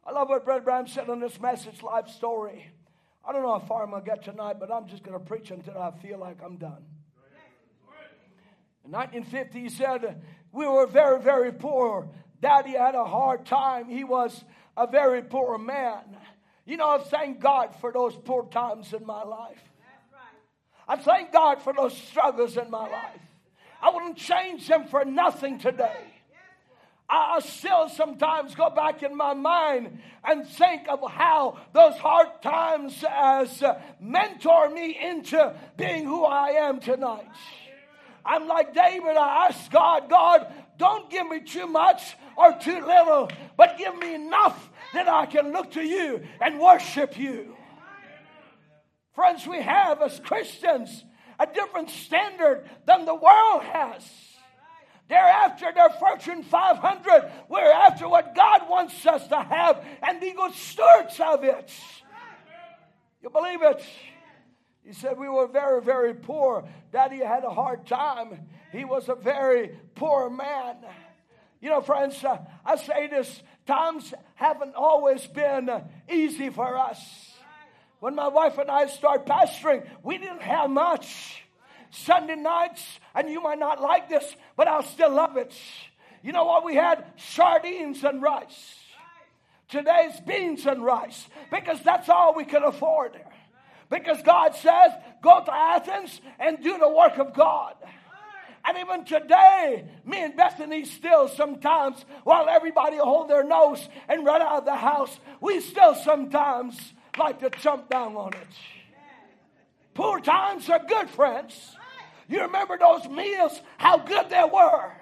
I love what Brother Branham said on this message, life story. I don't know how far I'm going to get tonight, but I'm just going to preach until I feel like I'm done. In 1950, he said, We were very, very poor. Daddy had a hard time. He was a very poor man. You know, I thank God for those poor times in my life. I thank God for those struggles in my life. I wouldn't change them for nothing today. I still sometimes go back in my mind and think of how those hard times as uh, mentor me into being who I am tonight. I'm like David, I ask God, God, don't give me too much or too little, but give me enough that I can look to you and worship you. Friends, we have as Christians a different standard than the world has. They're after their Fortune 500. We're after what God wants us to have and be good stewards of it. You believe it? He said, We were very, very poor. Daddy had a hard time. He was a very poor man. You know, friends, uh, I say this times haven't always been uh, easy for us. When my wife and I started pastoring, we didn't have much. Sunday nights, and you might not like this, but I'll still love it. You know what? We had sardines and rice. Today's beans and rice because that's all we can afford. Because God says, go to Athens and do the work of God. And even today, me and Bethany still sometimes, while everybody hold their nose and run out of the house, we still sometimes like to jump down on it. Poor times are good, friends. You remember those meals, how good they were.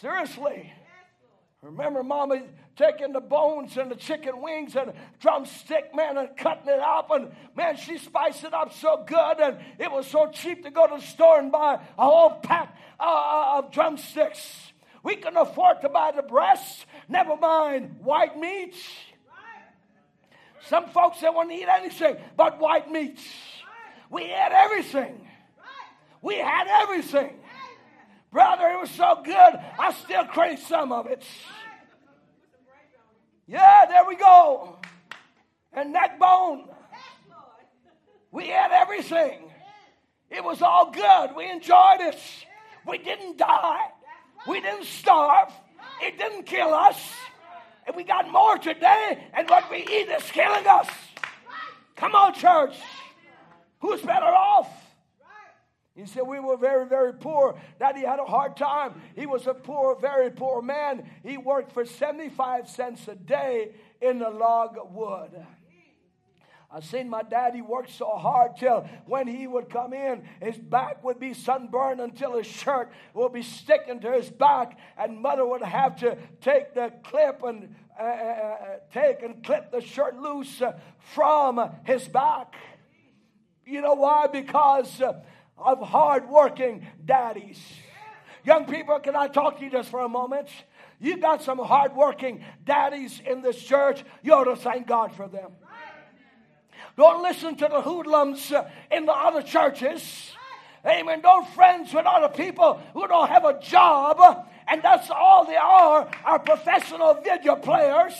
Seriously. Remember, Mama taking the bones and the chicken wings and drumstick, man, and cutting it up. And man, she spiced it up so good. And it was so cheap to go to the store and buy a whole pack uh, uh of drumsticks. We can afford to buy the breasts, never mind white meat. Some folks they wouldn't eat anything but white meats. We had everything. We had everything. Brother, it was so good, I still crave some of it. Yeah, there we go. And neck bone. We had everything. It was all good. We enjoyed it. We didn't die. We didn't starve. It didn't kill us. And we got more today, and what we eat is killing us. Come on, church. Who's better off? He said, We were very, very poor. Daddy had a hard time. He was a poor, very poor man. He worked for 75 cents a day in the log wood. I seen my daddy work so hard till when he would come in, his back would be sunburned until his shirt would be sticking to his back, and mother would have to take the clip and uh, uh, uh take and clip the shirt loose uh, from his back. You know why? Because of hardworking daddies. Young people, can I talk to you just for a moment? You got some hardworking daddies in this church. You ought to thank God for them. Don't listen to the hoodlums in the other churches. Amen. Don't friends with other people who don't have a job, and that's all they are, are professional video players.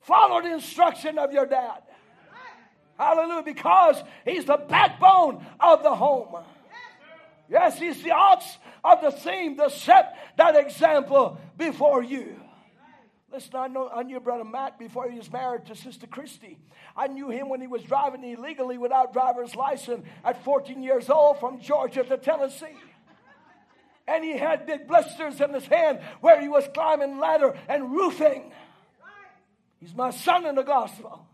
Follow the instruction of your dad. Hallelujah. Because he's the backbone of the home. Yes, he's the ox of the theme to set that example before you. Listen, I know I knew Brother Matt before he was married to Sister Christy. I knew him when he was driving illegally without driver's license at 14 years old from Georgia to Tennessee. And he had big blisters in his hand where he was climbing ladder and roofing. He's my son in the gospel.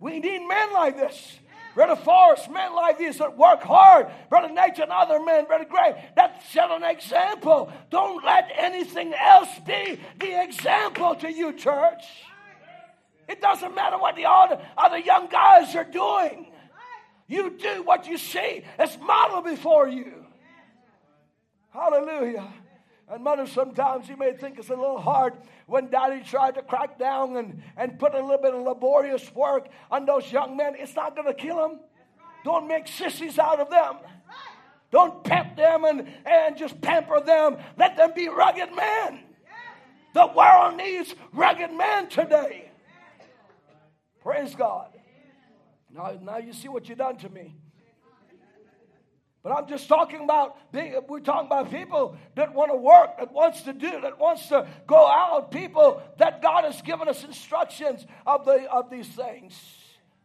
We need men like this. Brother Forrest, men like this that work hard. Brother Nathan, and other men, Brother Gray, that set an example. Don't let anything else be the example to you, church. It doesn't matter what the other, other young guys are doing. You do what you see as model before you. Hallelujah. And mother, sometimes you may think it's a little hard when daddy tried to crack down and, and put a little bit of laborious work on those young men. It's not going to kill them. Don't make sissies out of them. Don't pep them and, and just pamper them. Let them be rugged men. The world needs rugged men today. Praise God. Now, now you see what you've done to me. But I'm just talking about, we're talking about people that want to work, that wants to do, that wants to go out, people that God has given us instructions of, the, of these things.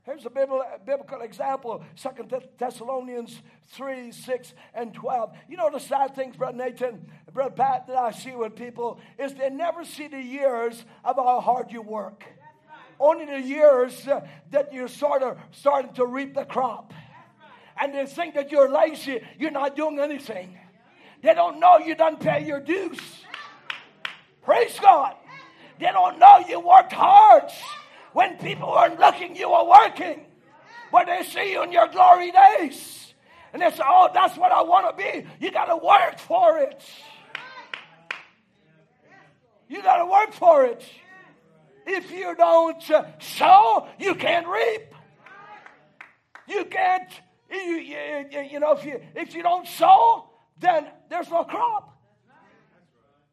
Here's a biblical example Second Thessalonians 3 6 and 12. You know, the sad things, Brother Nathan, Brother Pat, that I see with people is they never see the years of how hard you work. Only the years uh, that you're sort of starting to reap the crop and they think that you're lazy, you're not doing anything. They don't know you done pay your dues. Praise God. They don't know you worked hard. When people weren't looking, you were working. But they see you in your glory days. And they say, oh, that's what I want to be. You got to work for it. You got to work for it. If you don't sow, you can't reap. You can't you, you, you know, if you, if you don't sow, then there's no crop.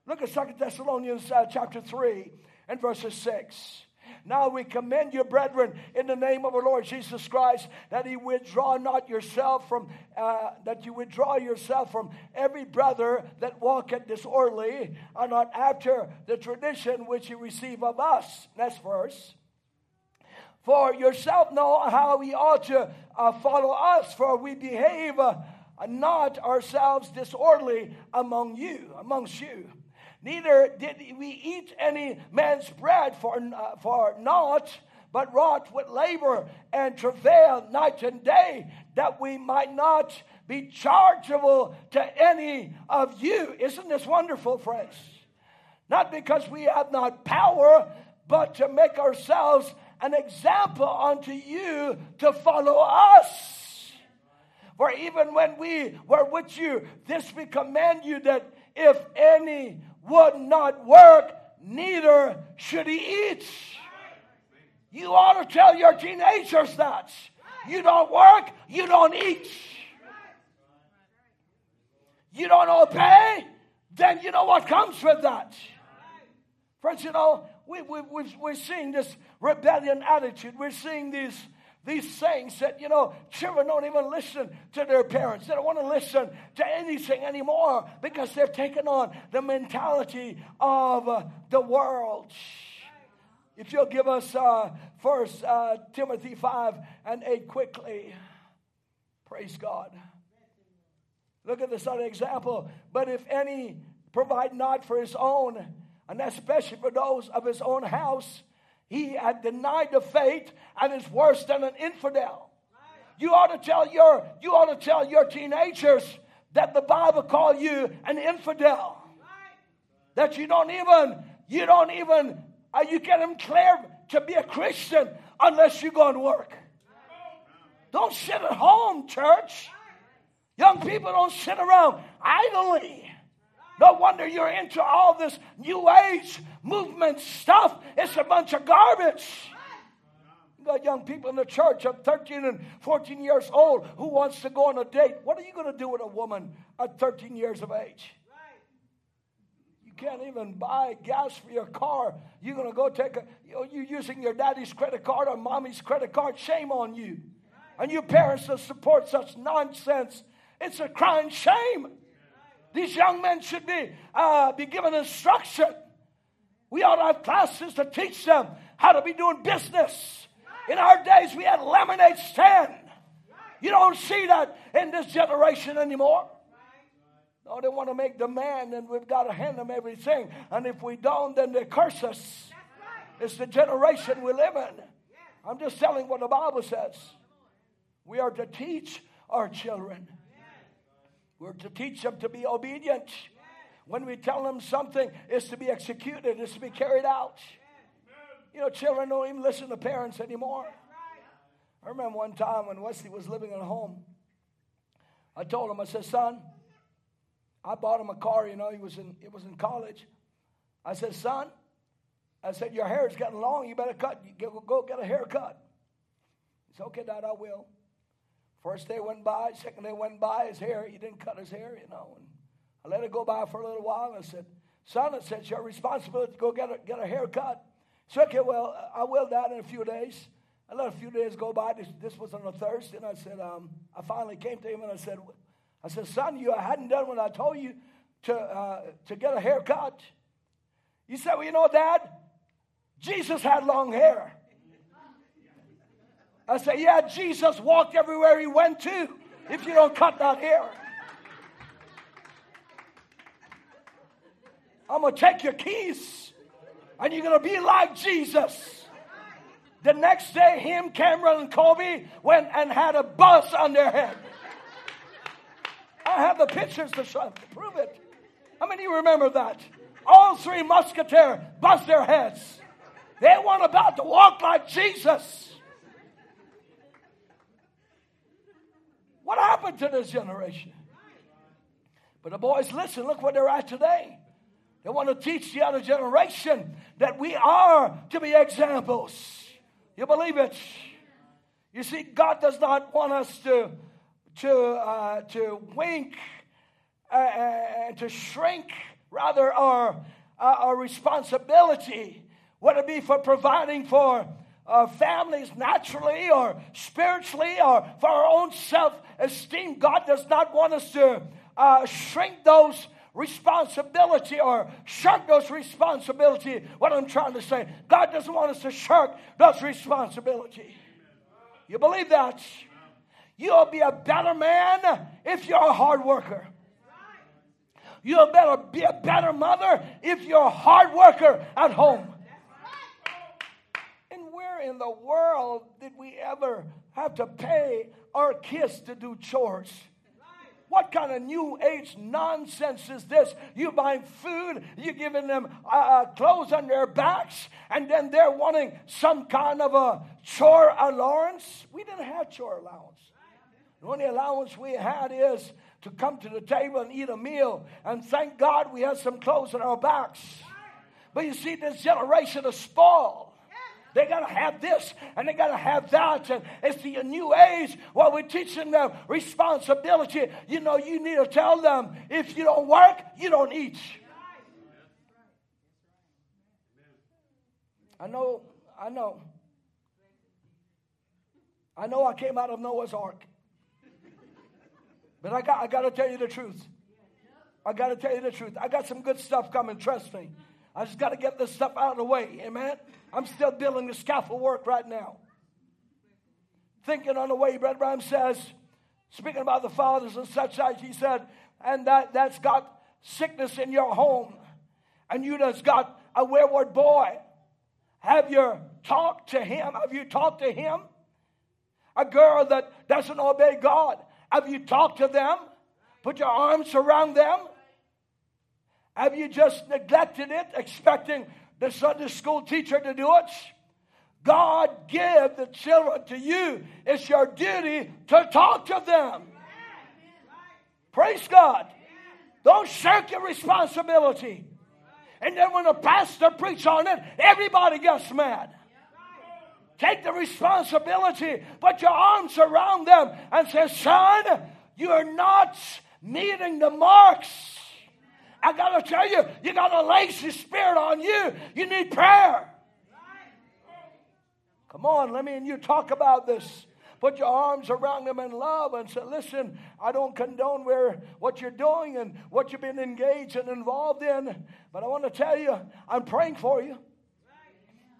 Look at Second Thessalonians uh, chapter 3 and verses 6. Now we commend you, brethren, in the name of our Lord Jesus Christ, that He withdraw not yourself from uh, that you withdraw yourself from every brother that walketh disorderly, and not after the tradition which you receive of us. Next verse. For yourself know how we ought to uh, follow us, for we behave uh, not ourselves disorderly among you, amongst you. Neither did we eat any man's bread for, uh, for naught, but wrought with labor and travail night and day, that we might not be chargeable to any of you. Isn't this wonderful, friends? Not because we have not power, but to make ourselves an example unto you to follow us. For even when we were with you, this we command you that if any would not work, neither should he eat. You ought to tell your teenagers that. You don't work, you don't eat. You don't obey, then you know what comes with that. Friends, you know, we, we, we, we're seeing this rebellion attitude. We're seeing these, these sayings that, you know, children don't even listen to their parents. They don't want to listen to anything anymore because they've taken on the mentality of uh, the world. If you'll give us uh, first uh, Timothy 5 and 8 quickly. Praise God. Look at this other example. But if any provide not for his own, and especially for those of his own house, he had denied the faith and is worse than an infidel. You ought to tell your you ought to tell your teenagers that the Bible call you an infidel. That you don't even you don't even uh, you get them clear to be a Christian unless you go and work. Don't sit at home, church. Young people don't sit around idly. No wonder you're into all this new age movement stuff. It's a bunch of garbage. Got young people in the church of 13 and 14 years old who wants to go on a date. What are you going to do with a woman at 13 years of age? You can't even buy gas for your car. You're going to go take a, you're using your daddy's credit card or mommy's credit card. Shame on you. And you parents that support such nonsense it's a crying shame. These young men should be, uh, be given instruction. We ought to have classes to teach them how to be doing business. In our days, we had lemonade stand. You don't see that in this generation anymore. No, they want to make demand, and we've got to hand them everything. And if we don't, then they curse us. It's the generation we live in. I'm just telling what the Bible says. We are to teach our children. We're to teach them to be obedient. When we tell them something, it's to be executed, it's to be carried out. You know, children don't even listen to parents anymore. I remember one time when Wesley was living at home, I told him, I said, son, I bought him a car, you know, he was in, he was in college. I said, son, I said, your hair is getting long, you better cut, go, go get a haircut. He said, okay, Dad, I will. First day went by, second day went by, his hair, he didn't cut his hair, you know. And I let it go by for a little while and I said, Son, I said, it's your responsibility to go get a, get a haircut. So, okay, well, I will that in a few days. I let a few days go by. This, this was on a Thursday, and I said, um, I finally came to him and I said, I said, son, you I hadn't done what I told you to, uh, to get a haircut. He said, well, you know, Dad, Jesus had long hair. I said, yeah, Jesus walked everywhere he went to if you don't cut that hair. I'm going to take your keys and you're going to be like Jesus. The next day, him, Cameron, and Kobe went and had a bus on their head. I have the pictures to, show, to prove it. How many of you remember that? All three musketeers bust their heads. They weren't about to walk like Jesus. What happened to this generation? But the boys, listen, look where they're at today. They want to teach the other generation that we are to be examples. You believe it? You see, God does not want us to, to, uh, to wink uh, and to shrink, rather, our, uh, our responsibility, whether it be for providing for our families naturally or spiritually or for our own self esteem. God does not want us to uh, shrink those responsibility or shirk those responsibility. What I'm trying to say, God doesn't want us to shirk those responsibility. You believe that? You'll be a better man if you're a hard worker. You'll better be a better mother if you're a hard worker at home And where in the world did we ever have to pay our kids to do chores? What kind of new age nonsense is this? You buying food, you're giving them uh, uh, clothes on their backs, and then they're wanting some kind of a chore allowance? We didn't have chore allowance. The only allowance we had is to come to the table and eat a meal, and thank God we had some clothes on our backs. But you see, this generation is spoiled. They got to have this and they got to have that. And it's the new age while we're teaching them responsibility. You know, you need to tell them if you don't work, you don't eat. I know, I know. I know I came out of Noah's Ark. But I got, I got to tell you the truth. I got to tell you the truth. I got some good stuff coming, trust me. I just got to get this stuff out of the way. Amen. I'm still building the scaffold work right now. Thinking on the way, Brother Branham says, speaking about the fathers and such like, he said, and that, that's got sickness in your home, and you just got a wayward boy. Have you talked to him? Have you talked to him? A girl that doesn't obey God. Have you talked to them? Put your arms around them? Have you just neglected it, expecting the Sunday school teacher to do it? God give the children to you. It's your duty to talk to them. Praise God. Don't shirk your responsibility. And then when the pastor preaches on it, everybody gets mad. Take the responsibility, put your arms around them, and say, Son, you're not meeting the marks. I got to tell you, you got a lazy spirit on you. You need prayer. Come on, let me and you talk about this. Put your arms around them in love and say, Listen, I don't condone where, what you're doing and what you've been engaged and involved in, but I want to tell you, I'm praying for you.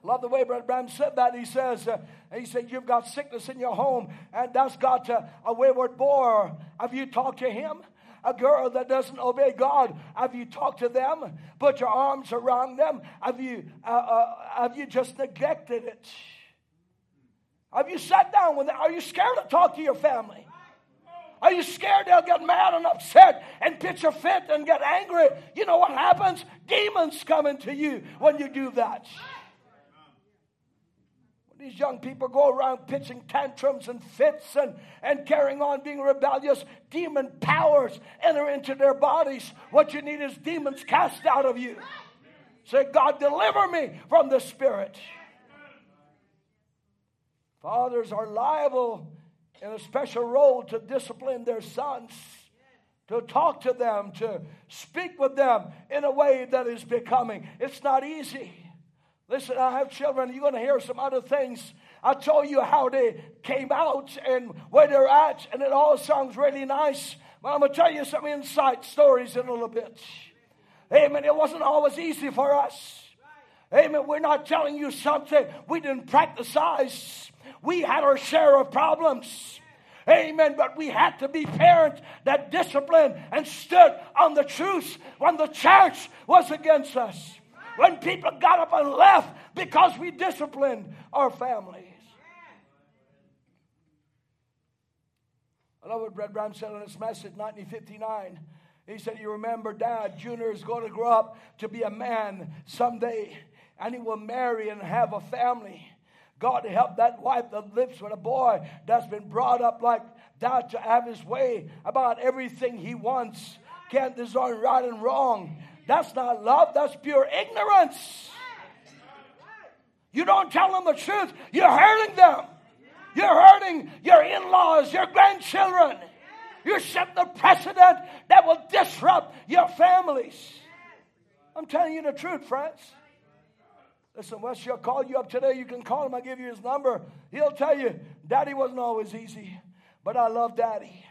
Love the way Brother Branham said that. He says, uh, he said, You've got sickness in your home, and that's got uh, a wayward boy. Have you talked to him? A girl that doesn't obey God, have you talked to them? Put your arms around them? Have you, uh, uh have you just neglected it? Have you sat down with them? Are you scared to talk to your family? Are you scared they'll get mad and upset and pitch a fit and get angry? You know what happens? Demons come into you when you do that. These young people go around pitching tantrums and fits and, and carrying on being rebellious. Demon powers enter into their bodies. What you need is demons cast out of you. Say, God, deliver me from the spirit. Fathers are liable in a special role to discipline their sons, to talk to them, to speak with them in a way that is becoming. It's not easy. Listen, I have children. You're going to hear some other things. I told you how they came out and where they're at, and it all sounds really nice. But I'm going to tell you some insight stories in a little bit. Amen. It wasn't always easy for us. Amen. We're not telling you something we didn't practice. We had our share of problems. Amen. But we had to be parents that disciplined and stood on the truth when the church was against us when people got up and left because we disciplined our families. I love what Brother Branham said in his message, 1959. He said, You remember, Dad, Junior is going to grow up to be a man someday, and he will marry and have a family. God help that wife that lives with a boy that's been brought up like that to have his way about everything he wants. Can't discern right and wrong. That's not love, that's pure ignorance. You don't tell them the truth, you're hurting them. You're hurting your in laws, your grandchildren. You're setting a precedent that will disrupt your families. I'm telling you the truth, friends. Listen, Wes, she'll call you up today. You can call him. I'll give you his number. He'll tell you, Daddy wasn't always easy, but I love Daddy.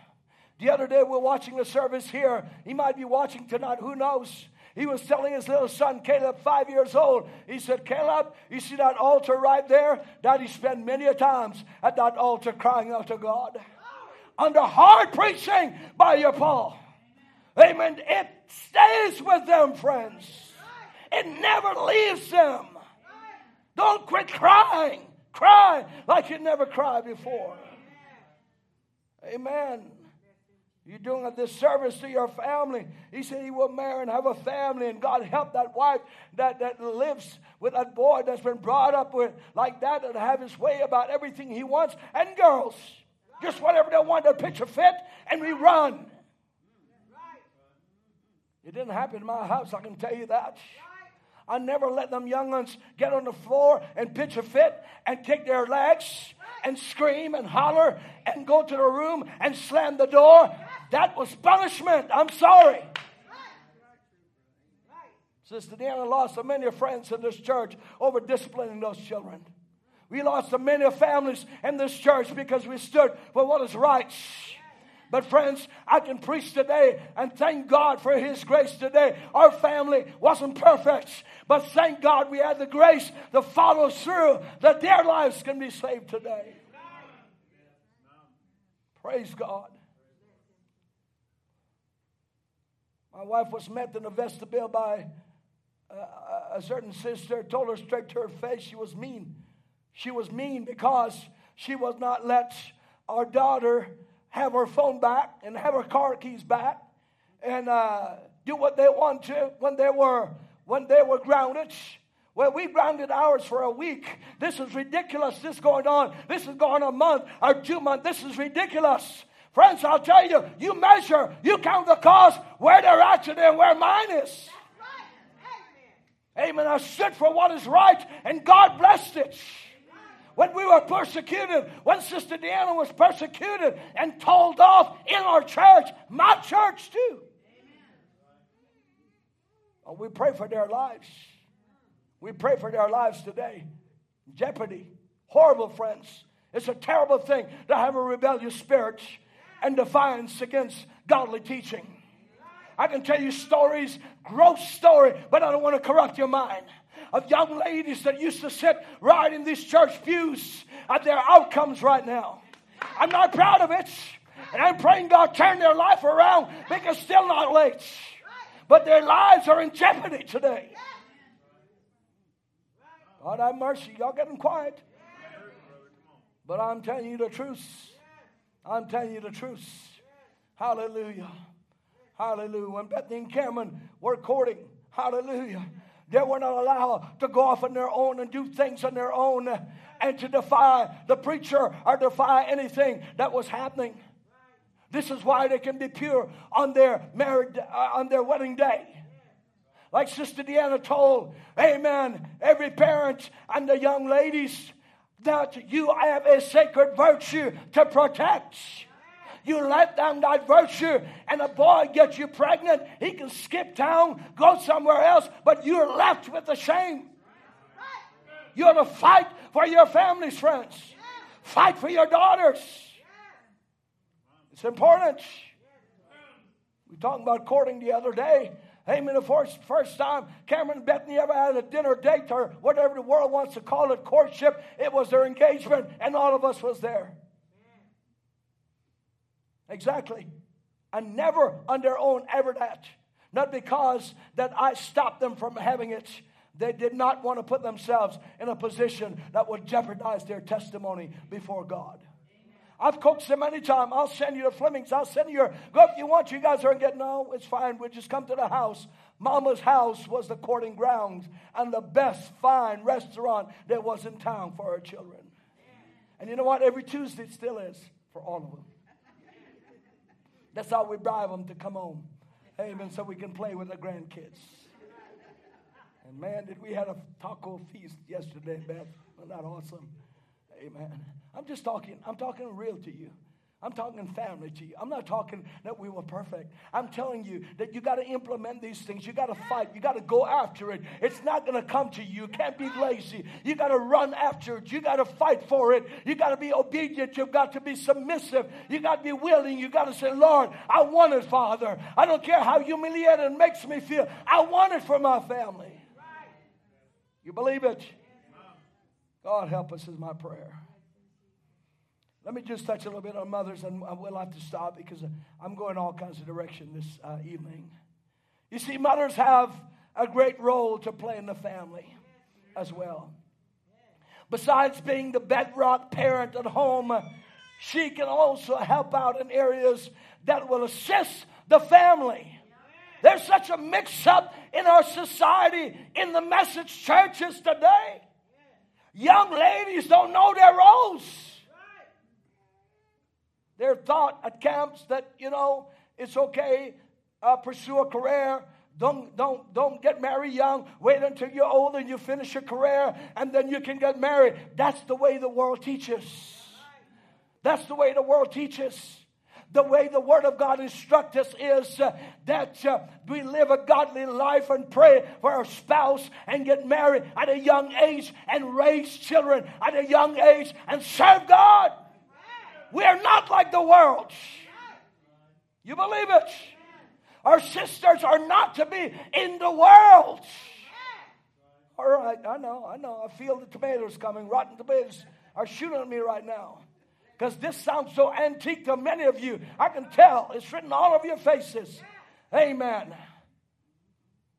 The other day, we're watching the service here. He might be watching tonight. Who knows? He was telling his little son, Caleb, five years old, he said, Caleb, you see that altar right there? Daddy spent many a times at that altar crying out to God. Under hard preaching by your Paul. Amen. It stays with them, friends. It never leaves them. Don't quit crying. Cry like you never cried before. Amen. You're doing a disservice to your family. He said he will marry and have a family, and God help that wife that, that lives with that boy that's been brought up with like that and have his way about everything he wants. And girls, just whatever they want, they pitch a fit and we run. It didn't happen in my house, I can tell you that. I never let them young ones get on the floor and pitch a fit and kick their legs and scream and holler and go to the room and slam the door. That was punishment. I'm sorry. Sister Deanna lost so many friends in this church over disciplining those children. We lost so many families in this church because we stood for what is right. But, friends, I can preach today and thank God for His grace today. Our family wasn't perfect, but thank God we had the grace to follow through that their lives can be saved today. Praise God. My wife was met in the vestibule by a, a certain sister, told her straight to her face she was mean. She was mean because she was not let our daughter have her phone back and have her car keys back and uh, do what they want to when they were when they were grounded. Well, we grounded ours for a week. This is ridiculous. This is going on. This is going on a month or two months. This is ridiculous. Friends, I'll tell you, you measure, you count the cost where they're at and where mine is. Amen. I stood for what is right, and God blessed it. When we were persecuted, when Sister Deanna was persecuted and told off in our church, my church too. Oh, we pray for their lives. We pray for their lives today. Jeopardy. Horrible, friends. It's a terrible thing to have a rebellious spirit and defiance against godly teaching. I can tell you stories, gross story, but I don't want to corrupt your mind. Of young ladies that used to sit right in these church pews at their outcomes right now. I'm not proud of it. And I'm praying God turn their life around because still not late. But their lives are in jeopardy today. God have mercy. Y'all getting quiet. But I'm telling you the truth. I'm telling you the truth. Hallelujah. Hallelujah. When Bethany and Cameron were courting, hallelujah, they were not allowed to go off on their own and do things on their own and to defy the preacher or defy anything that was happening. This is why they can be pure on their married uh, on their wedding day. Like Sister Deanna told, Amen. Every parent and the young ladies that you have a sacred virtue to protect. You let down that virtue, and a boy gets you pregnant. He can skip town, go somewhere else, but you're left with the shame. You're to fight for your family's friends. Fight for your daughters. It's important. We talked about courting the other day. Amen. The first, first time Cameron and Bethany ever had a dinner date or whatever the world wants to call it, courtship, it was their engagement, and all of us was there. Exactly. And never on their own ever that. Not because that I stopped them from having it. They did not want to put themselves in a position that would jeopardize their testimony before God. I've coaxed them anytime. I'll send you to Fleming's. I'll send you. Go if you want. You guys aren't getting. No, it's fine. We'll just come to the house. Mama's house was the courting grounds and the best fine restaurant there was in town for our children. And you know what? Every Tuesday it still is for all of them. That's how we bribe them to come home. Amen. So we can play with the grandkids. And man, did we had a taco feast yesterday, Beth. Wasn't that awesome? Amen. I'm just talking, I'm talking real to you. I'm talking family to you. I'm not talking that we were perfect. I'm telling you that you got to implement these things. You got to fight. You got to go after it. It's not going to come to you. You can't be lazy. You got to run after it. You got to fight for it. You got to be obedient. You've got to be submissive. You got to be willing. You got to say, Lord, I want it, Father. I don't care how humiliated it makes me feel. I want it for my family. You believe it? God help us is my prayer. Let me just touch a little bit on mothers, and we'll have to stop because I'm going all kinds of direction this uh, evening. You see, mothers have a great role to play in the family as well. Besides being the bedrock parent at home, she can also help out in areas that will assist the family. There's such a mix up in our society in the message churches today. Young ladies don't know their roles. They're taught at camps that, you know, it's okay, uh, pursue a career, Don't, don't, don't get married young. Wait until you're old and you finish your career and then you can get married. That's the way the world teaches. That's the way the world teaches. The way the Word of God instructs us is uh, that uh, we live a godly life and pray for our spouse and get married at a young age and raise children at a young age and serve God. We are not like the world. You believe it? Our sisters are not to be in the world. All right, I know, I know. I feel the tomatoes coming. Rotten tomatoes are shooting at me right now because this sounds so antique to many of you. I can tell. It's written all over your faces. Amen.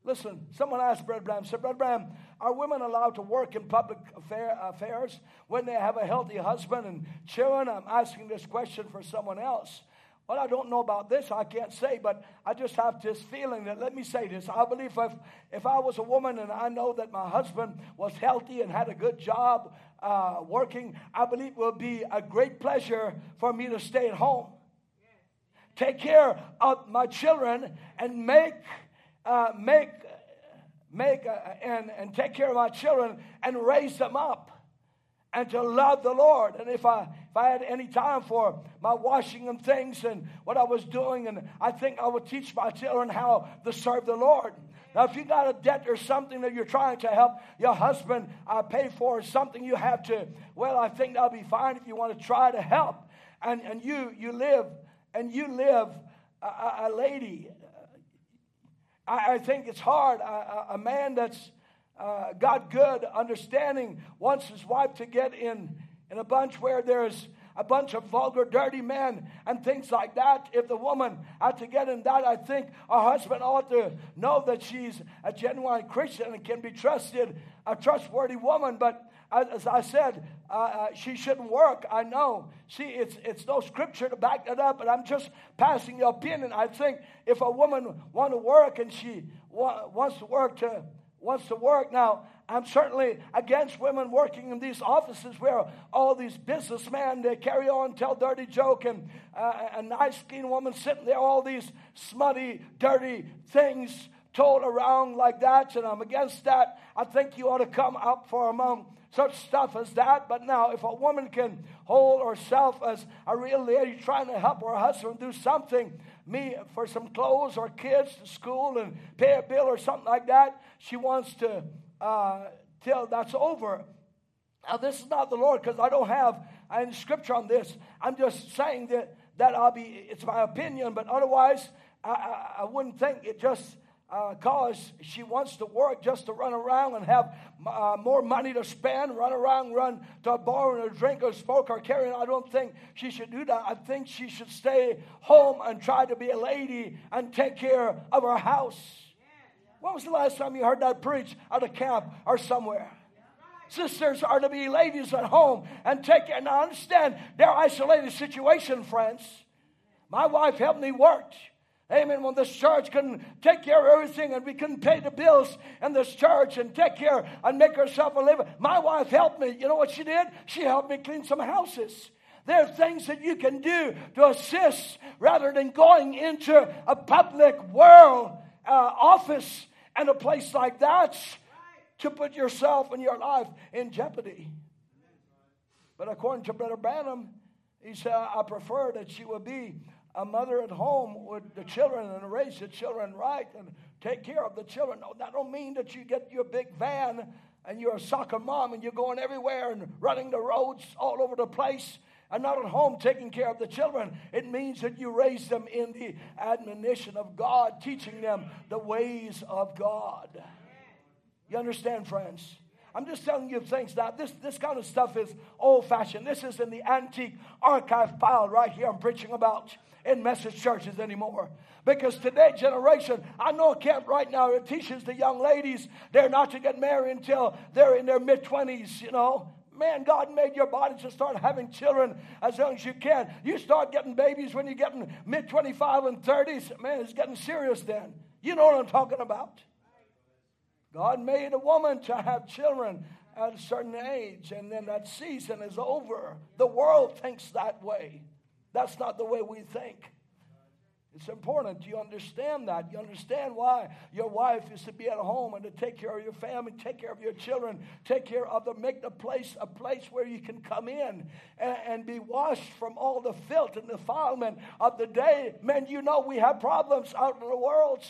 Listen, someone asked Brother Branham, said, Brother Branham, are women allowed to work in public affair, affairs when they have a healthy husband and children? I'm asking this question for someone else. Well, I don't know about this, I can't say, but I just have this feeling that, let me say this. I believe if, if I was a woman and I know that my husband was healthy and had a good job uh, working, I believe it will be a great pleasure for me to stay at home. Take care of my children and make, uh, make, make, uh, and, and take care of my children and raise them up and to love the Lord. And if I if I had any time for my washing and things and what I was doing, and I think I would teach my children how to serve the Lord. Now, if you got a debt or something that you're trying to help your husband uh, pay for, something you have to, well, I think that'll be fine if you want to try to help. And, and you, you live, and you live a, a, a lady. I, I, think it's hard. A, a man that's uh, got good understanding wants his wife to get in in a bunch where there's a bunch of vulgar, dirty men and things like that. If the woman had to get in that, I think her husband ought to know that she's a genuine Christian and can be trusted, a trustworthy woman. But as I said, uh, uh, she shouldn't work. I know. See, it's, it's no scripture to back that up, but I'm just passing the opinion. I think if a woman want to work and she wa- wants to work to wants to work now, I'm certainly against women working in these offices where all these businessmen they carry on, tell dirty joke, and uh, a nice clean woman sitting there, all these smutty, dirty things told around like that, and I'm against that. I think you ought to come up for among such stuff as that. But now, if a woman can hold herself as a real lady trying to help her husband do something, me for some clothes or kids to school and pay a bill or something like that, she wants to uh, till that's over. Now, this is not the Lord because I don't have any scripture on this. I'm just saying that, that I'll be, it's my opinion, but otherwise, I, I, I wouldn't think it just uh, she wants to work just to run around and have uh, more money to spend, run around, run to a bar and a drink or smoke or carry. I don't think she should do that. I think she should stay home and try to be a lady and take care of her house. When was the last time you heard that preach at a camp or somewhere? Sisters are to be ladies at home and take care. Now, understand their isolated situation, friends. My wife helped me work. Amen. When this church couldn't take care of everything and we couldn't pay the bills in this church and take care and make herself a living, my wife helped me. You know what she did? She helped me clean some houses. There are things that you can do to assist rather than going into a public world uh, office and a place like that to put yourself and your life in jeopardy. But according to Brother Branham, he said, I prefer that she would be a mother at home with the children and raise the children right and take care of the children. No, that don't mean that you get your big van and you're a soccer mom and you're going everywhere and running the roads all over the place and not at home taking care of the children. It means that you raise them in the admonition of God, teaching them the ways of God. You understand, friends? I'm just telling you things now. This, this kind of stuff is old fashioned. This is in the antique archive pile right here I'm preaching about in message churches anymore. Because today generation, I know a camp right now that teaches the young ladies they're not to get married until they're in their mid 20s, you know. Man, God made your body to start having children as young as you can. You start getting babies when you're getting mid 25 and 30s. Man, it's getting serious then. You know what I'm talking about. God made a woman to have children at a certain age, and then that season is over. The world thinks that way. That's not the way we think. It's important you understand that. You understand why your wife is to be at home and to take care of your family, take care of your children, take care of the make the place a place where you can come in and, and be washed from all the filth and defilement of the day. Men, you know we have problems out in the world.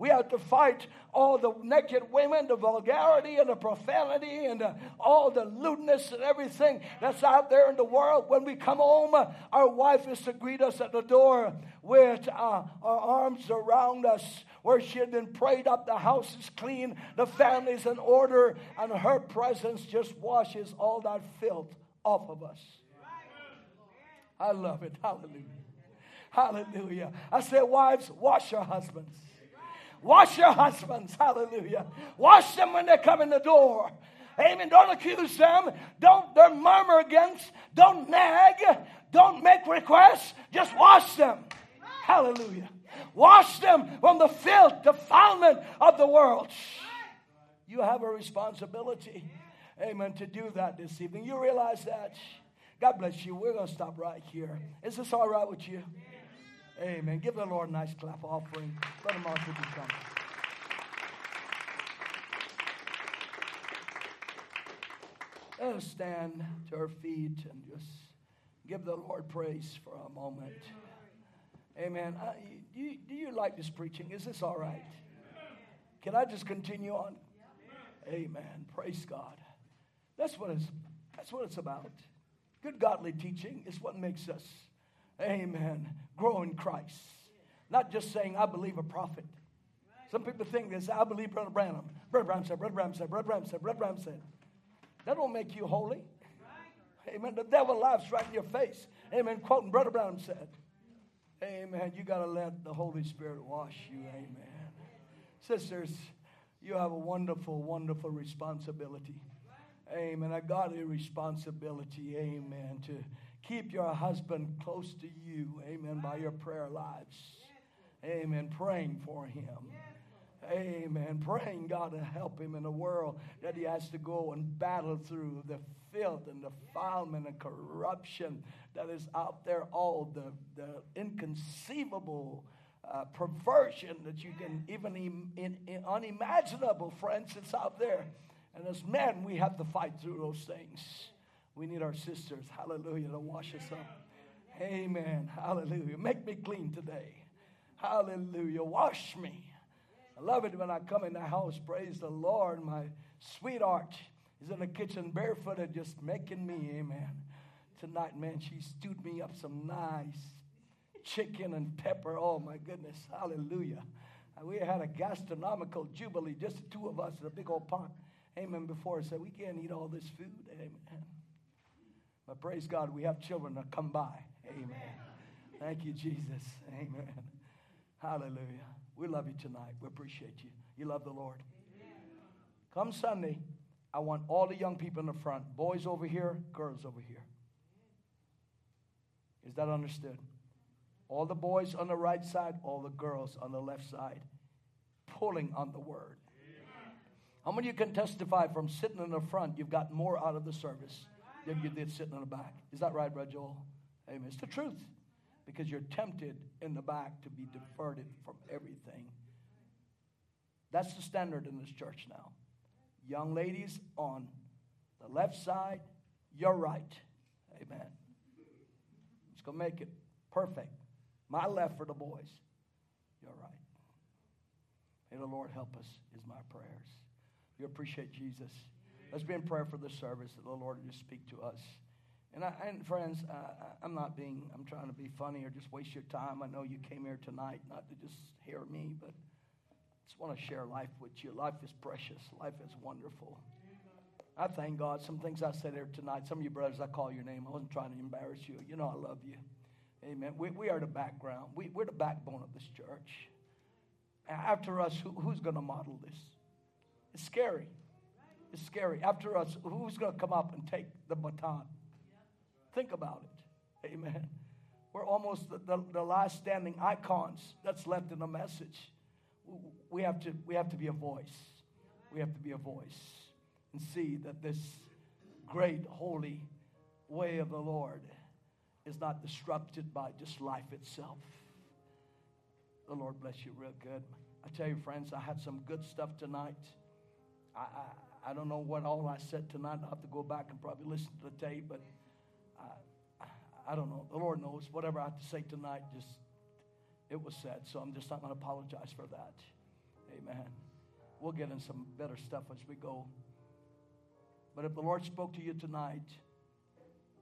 We have to fight all the naked women, the vulgarity and the profanity and the, all the lewdness and everything that's out there in the world. When we come home, our wife is to greet us at the door with uh, our arms around us, where she had been prayed up. The house is clean, the family's in order, and her presence just washes all that filth off of us. I love it. Hallelujah. Hallelujah. I said, wives, wash your husbands. Wash your husbands. Hallelujah. Wash them when they come in the door. Amen. Don't accuse them. Don't, don't murmur against. Don't nag. Don't make requests. Just wash them. Hallelujah. Wash them from the filth, defilement of the world. You have a responsibility, amen, to do that this evening. You realize that? God bless you. We're going to stop right here. Is this all right with you? Amen. Give the Lord a nice clap offering. Let him also come. Let us stand to our feet and just give the Lord praise for a moment. Amen. Uh, do, you, do you like this preaching? Is this all right? Can I just continue on? Amen. Praise God. That's what it's, that's what it's about. Good godly teaching is what makes us Amen. Grow in Christ. Not just saying, I believe a prophet. Some people think this, I believe Brother Branham. Brother Branham said, Brother Branham said, Brother Branham said, Brother Branham said. That don't make you holy. Amen. The devil laughs right in your face. Amen. Quoting Brother Branham said. Amen. You got to let the Holy Spirit wash you. Amen. Sisters, you have a wonderful, wonderful responsibility. Amen. I got a responsibility. Amen. To Keep your husband close to you, amen, by your prayer lives. Amen. Praying for him. Amen. Praying God to help him in a world that he has to go and battle through the filth and defilement and corruption that is out there, all the, the inconceivable uh, perversion that you can even in, in, in unimaginable, friends, it's out there. And as men, we have to fight through those things. We need our sisters, hallelujah, to wash us up. Amen. Hallelujah. Make me clean today. Hallelujah. Wash me. I love it when I come in the house. Praise the Lord. My sweetheart is in the kitchen barefooted, just making me, amen. Tonight, man, she stewed me up some nice chicken and pepper. Oh, my goodness. Hallelujah. We had a gastronomical jubilee, just the two of us in a big old pot. Amen. Before I said, we can't eat all this food. Amen. But praise God, we have children that come by. Amen. Thank you, Jesus. Amen. Hallelujah. We love you tonight. We appreciate you. You love the Lord. Come Sunday, I want all the young people in the front, boys over here, girls over here. Is that understood? All the boys on the right side, all the girls on the left side, pulling on the word. How many of you can testify from sitting in the front, you've got more out of the service? Than you did sitting on the back. Is that right, Brother Joel? Amen. It's the truth. Because you're tempted in the back to be diverted from everything. That's the standard in this church now. Young ladies on the left side, you're right. Amen. It's going to make it perfect. My left for the boys. You're right. May the Lord help us, is my prayers. You appreciate Jesus. Let's be in prayer for this service that the Lord would just speak to us. And, I, and friends, uh, I'm not being, I'm trying to be funny or just waste your time. I know you came here tonight not to just hear me, but I just want to share life with you. Life is precious, life is wonderful. I thank God. Some things I said here tonight, some of you brothers, I call your name. I wasn't trying to embarrass you. You know, I love you. Amen. We, we are the background, we, we're the backbone of this church. After us, who, who's going to model this? It's scary. It's scary. After us, who's going to come up and take the baton? Think about it. Amen. We're almost the, the, the, last standing icons that's left in the message. We have, to, we have to be a voice. We have to be a voice and see that this great, holy way of the Lord is not disrupted by just life itself. The Lord bless you real good. I tell you, friends, I had some good stuff tonight. I, I, I don't know what all I said tonight. I'll have to go back and probably listen to the tape, but I, I don't know. The Lord knows. Whatever I have to say tonight, just it was said. So I'm just not going to apologize for that. Amen. We'll get in some better stuff as we go. But if the Lord spoke to you tonight,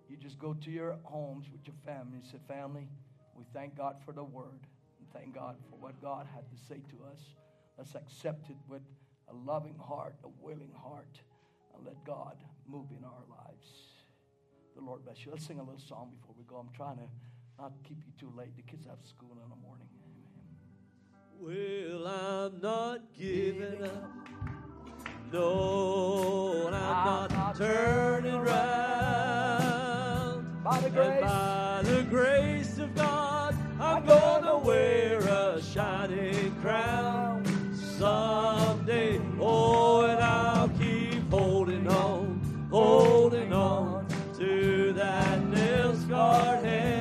you just go to your homes with your family and say, Family, we thank God for the word and thank God for what God had to say to us. Let's accept it with a loving heart, a willing heart, and let God move in our lives. The Lord bless you. Let's sing a little song before we go. I'm trying to not keep you too late. The kids have school in the morning. Well, I'm not giving up. No, I'm, not, not turning around. By the And grace, by the grace of God, I'm I'm gonna gonna wear a shining crown someday. Oh, and I'll keep holding on, holding on to that nail scarred hand.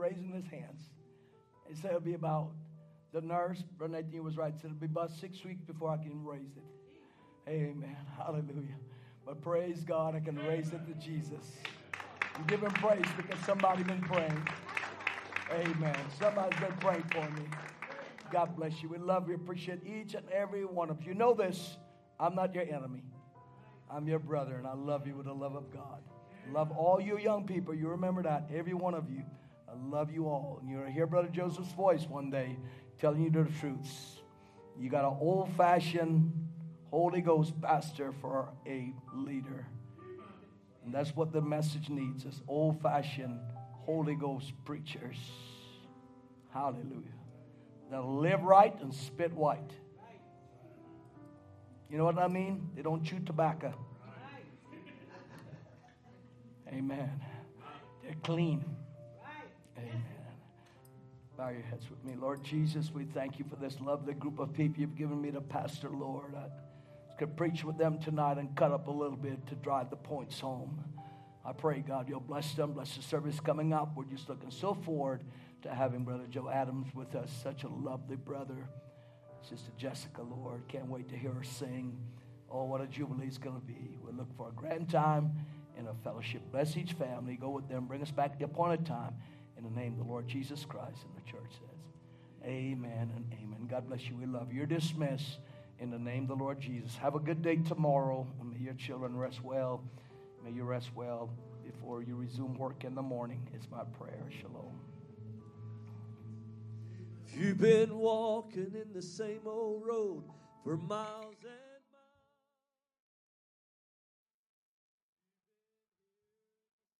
Raising his hands. He said it'll be about, the nurse, Bernadine was right, said it'll be about six weeks before I can raise it. Amen. Hallelujah. But praise God, I can raise it to Jesus. And give him praise because somebody's been praying. Amen. Somebody's been praying for me. God bless you. We love you. Appreciate each and every one of. You know this. I'm not your enemy. I'm your brother, and I love you with the love of God. Love all you young people. You remember that. Every one of you. I love you all. And you're going to hear Brother Joseph's voice one day telling you the truths. You got an old fashioned Holy Ghost pastor for a leader. And that's what the message needs is old fashioned Holy Ghost preachers. Hallelujah. That'll live right and spit white. You know what I mean? They don't chew tobacco. Amen. They're clean. Bow your heads with me. Lord Jesus, we thank you for this lovely group of people you've given me to pastor, Lord. I could preach with them tonight and cut up a little bit to drive the points home. I pray, God, you'll bless them, bless the service coming up. We're just looking so forward to having Brother Joe Adams with us. Such a lovely brother. Sister Jessica, Lord, can't wait to hear her sing. Oh, what a jubilee it's going to be. We look for a grand time in a fellowship. Bless each family. Go with them. Bring us back the appointed time. In the name of the Lord Jesus Christ. And the church says, Amen and amen. God bless you. We love you. You're dismissed in the name of the Lord Jesus. Have a good day tomorrow. May your children rest well. May you rest well before you resume work in the morning. It's my prayer. Shalom. You've been walking in the same old road for miles and